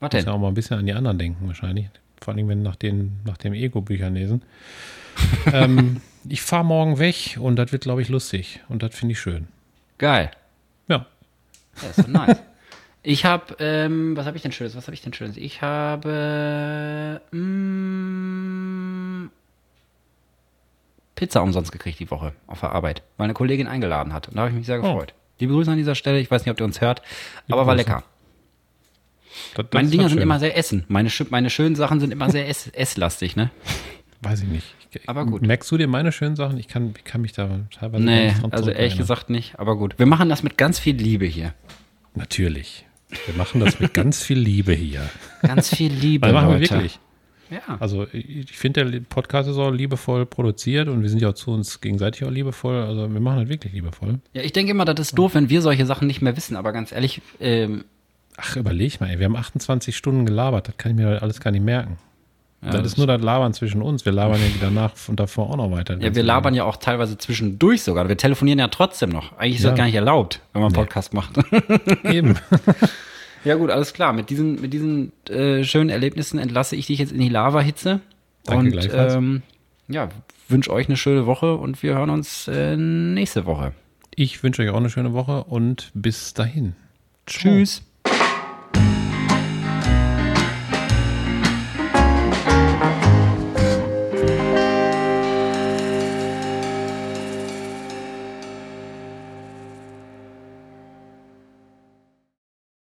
Was denn? Muss ja auch mal ein bisschen an die anderen denken wahrscheinlich. Vor allem, wenn nach, den, nach dem Ego-Büchern lesen. ähm, ich fahre morgen weg und das wird, glaube ich, lustig. Und das finde ich schön. Geil. Ja. Das ist so nice. Ich habe, ähm, was habe ich denn Schönes? Was habe ich denn Schönes? Ich habe, mm, Pizza umsonst gekriegt die Woche auf der Arbeit, weil eine Kollegin eingeladen hat. Und da habe ich mich sehr oh. gefreut. Oh. Liebe Grüße an dieser Stelle. Ich weiß nicht, ob ihr uns hört, Liebe aber war Grüße. lecker. Das, das meine Dinger sind immer sehr essen. Meine, meine schönen Sachen sind immer sehr ess, esslastig, ne? Weiß ich nicht. Ich, aber gut. Merkst du dir meine schönen Sachen? Ich kann, ich kann mich da teilweise Nee, also ehrlich gesagt nicht, aber gut. Wir machen das mit ganz viel Liebe hier. Natürlich. Wir machen das mit ganz viel Liebe hier. Ganz viel Liebe. Weil machen wir wirklich. Ja. Also ich finde, der Podcast ist auch liebevoll produziert und wir sind ja auch zu uns gegenseitig auch liebevoll. Also wir machen das wirklich liebevoll. Ja, ich denke immer, das ist doof, wenn wir solche Sachen nicht mehr wissen, aber ganz ehrlich. Ähm, Ach, überleg mal, ey, wir haben 28 Stunden gelabert, das kann ich mir alles gar nicht merken. Ja, das ist nur das Labern zwischen uns. Wir labern ja wieder nach und davor auch noch weiter. Ja, wir labern ja auch teilweise zwischendurch sogar. Wir telefonieren ja trotzdem noch. Eigentlich ist Ja. das gar nicht erlaubt, wenn man einen Podcast macht. Eben. ja, gut, alles klar. Mit diesen, mit diesen äh, schönen Erlebnissen entlasse ich dich jetzt in die Lava-Hitze. Danke und gleichfalls. ähm, ja, wünsche euch eine schöne Woche und wir hören uns äh, nächste Woche. Ich wünsche euch auch eine schöne Woche und bis dahin. Ciao. Tschüss.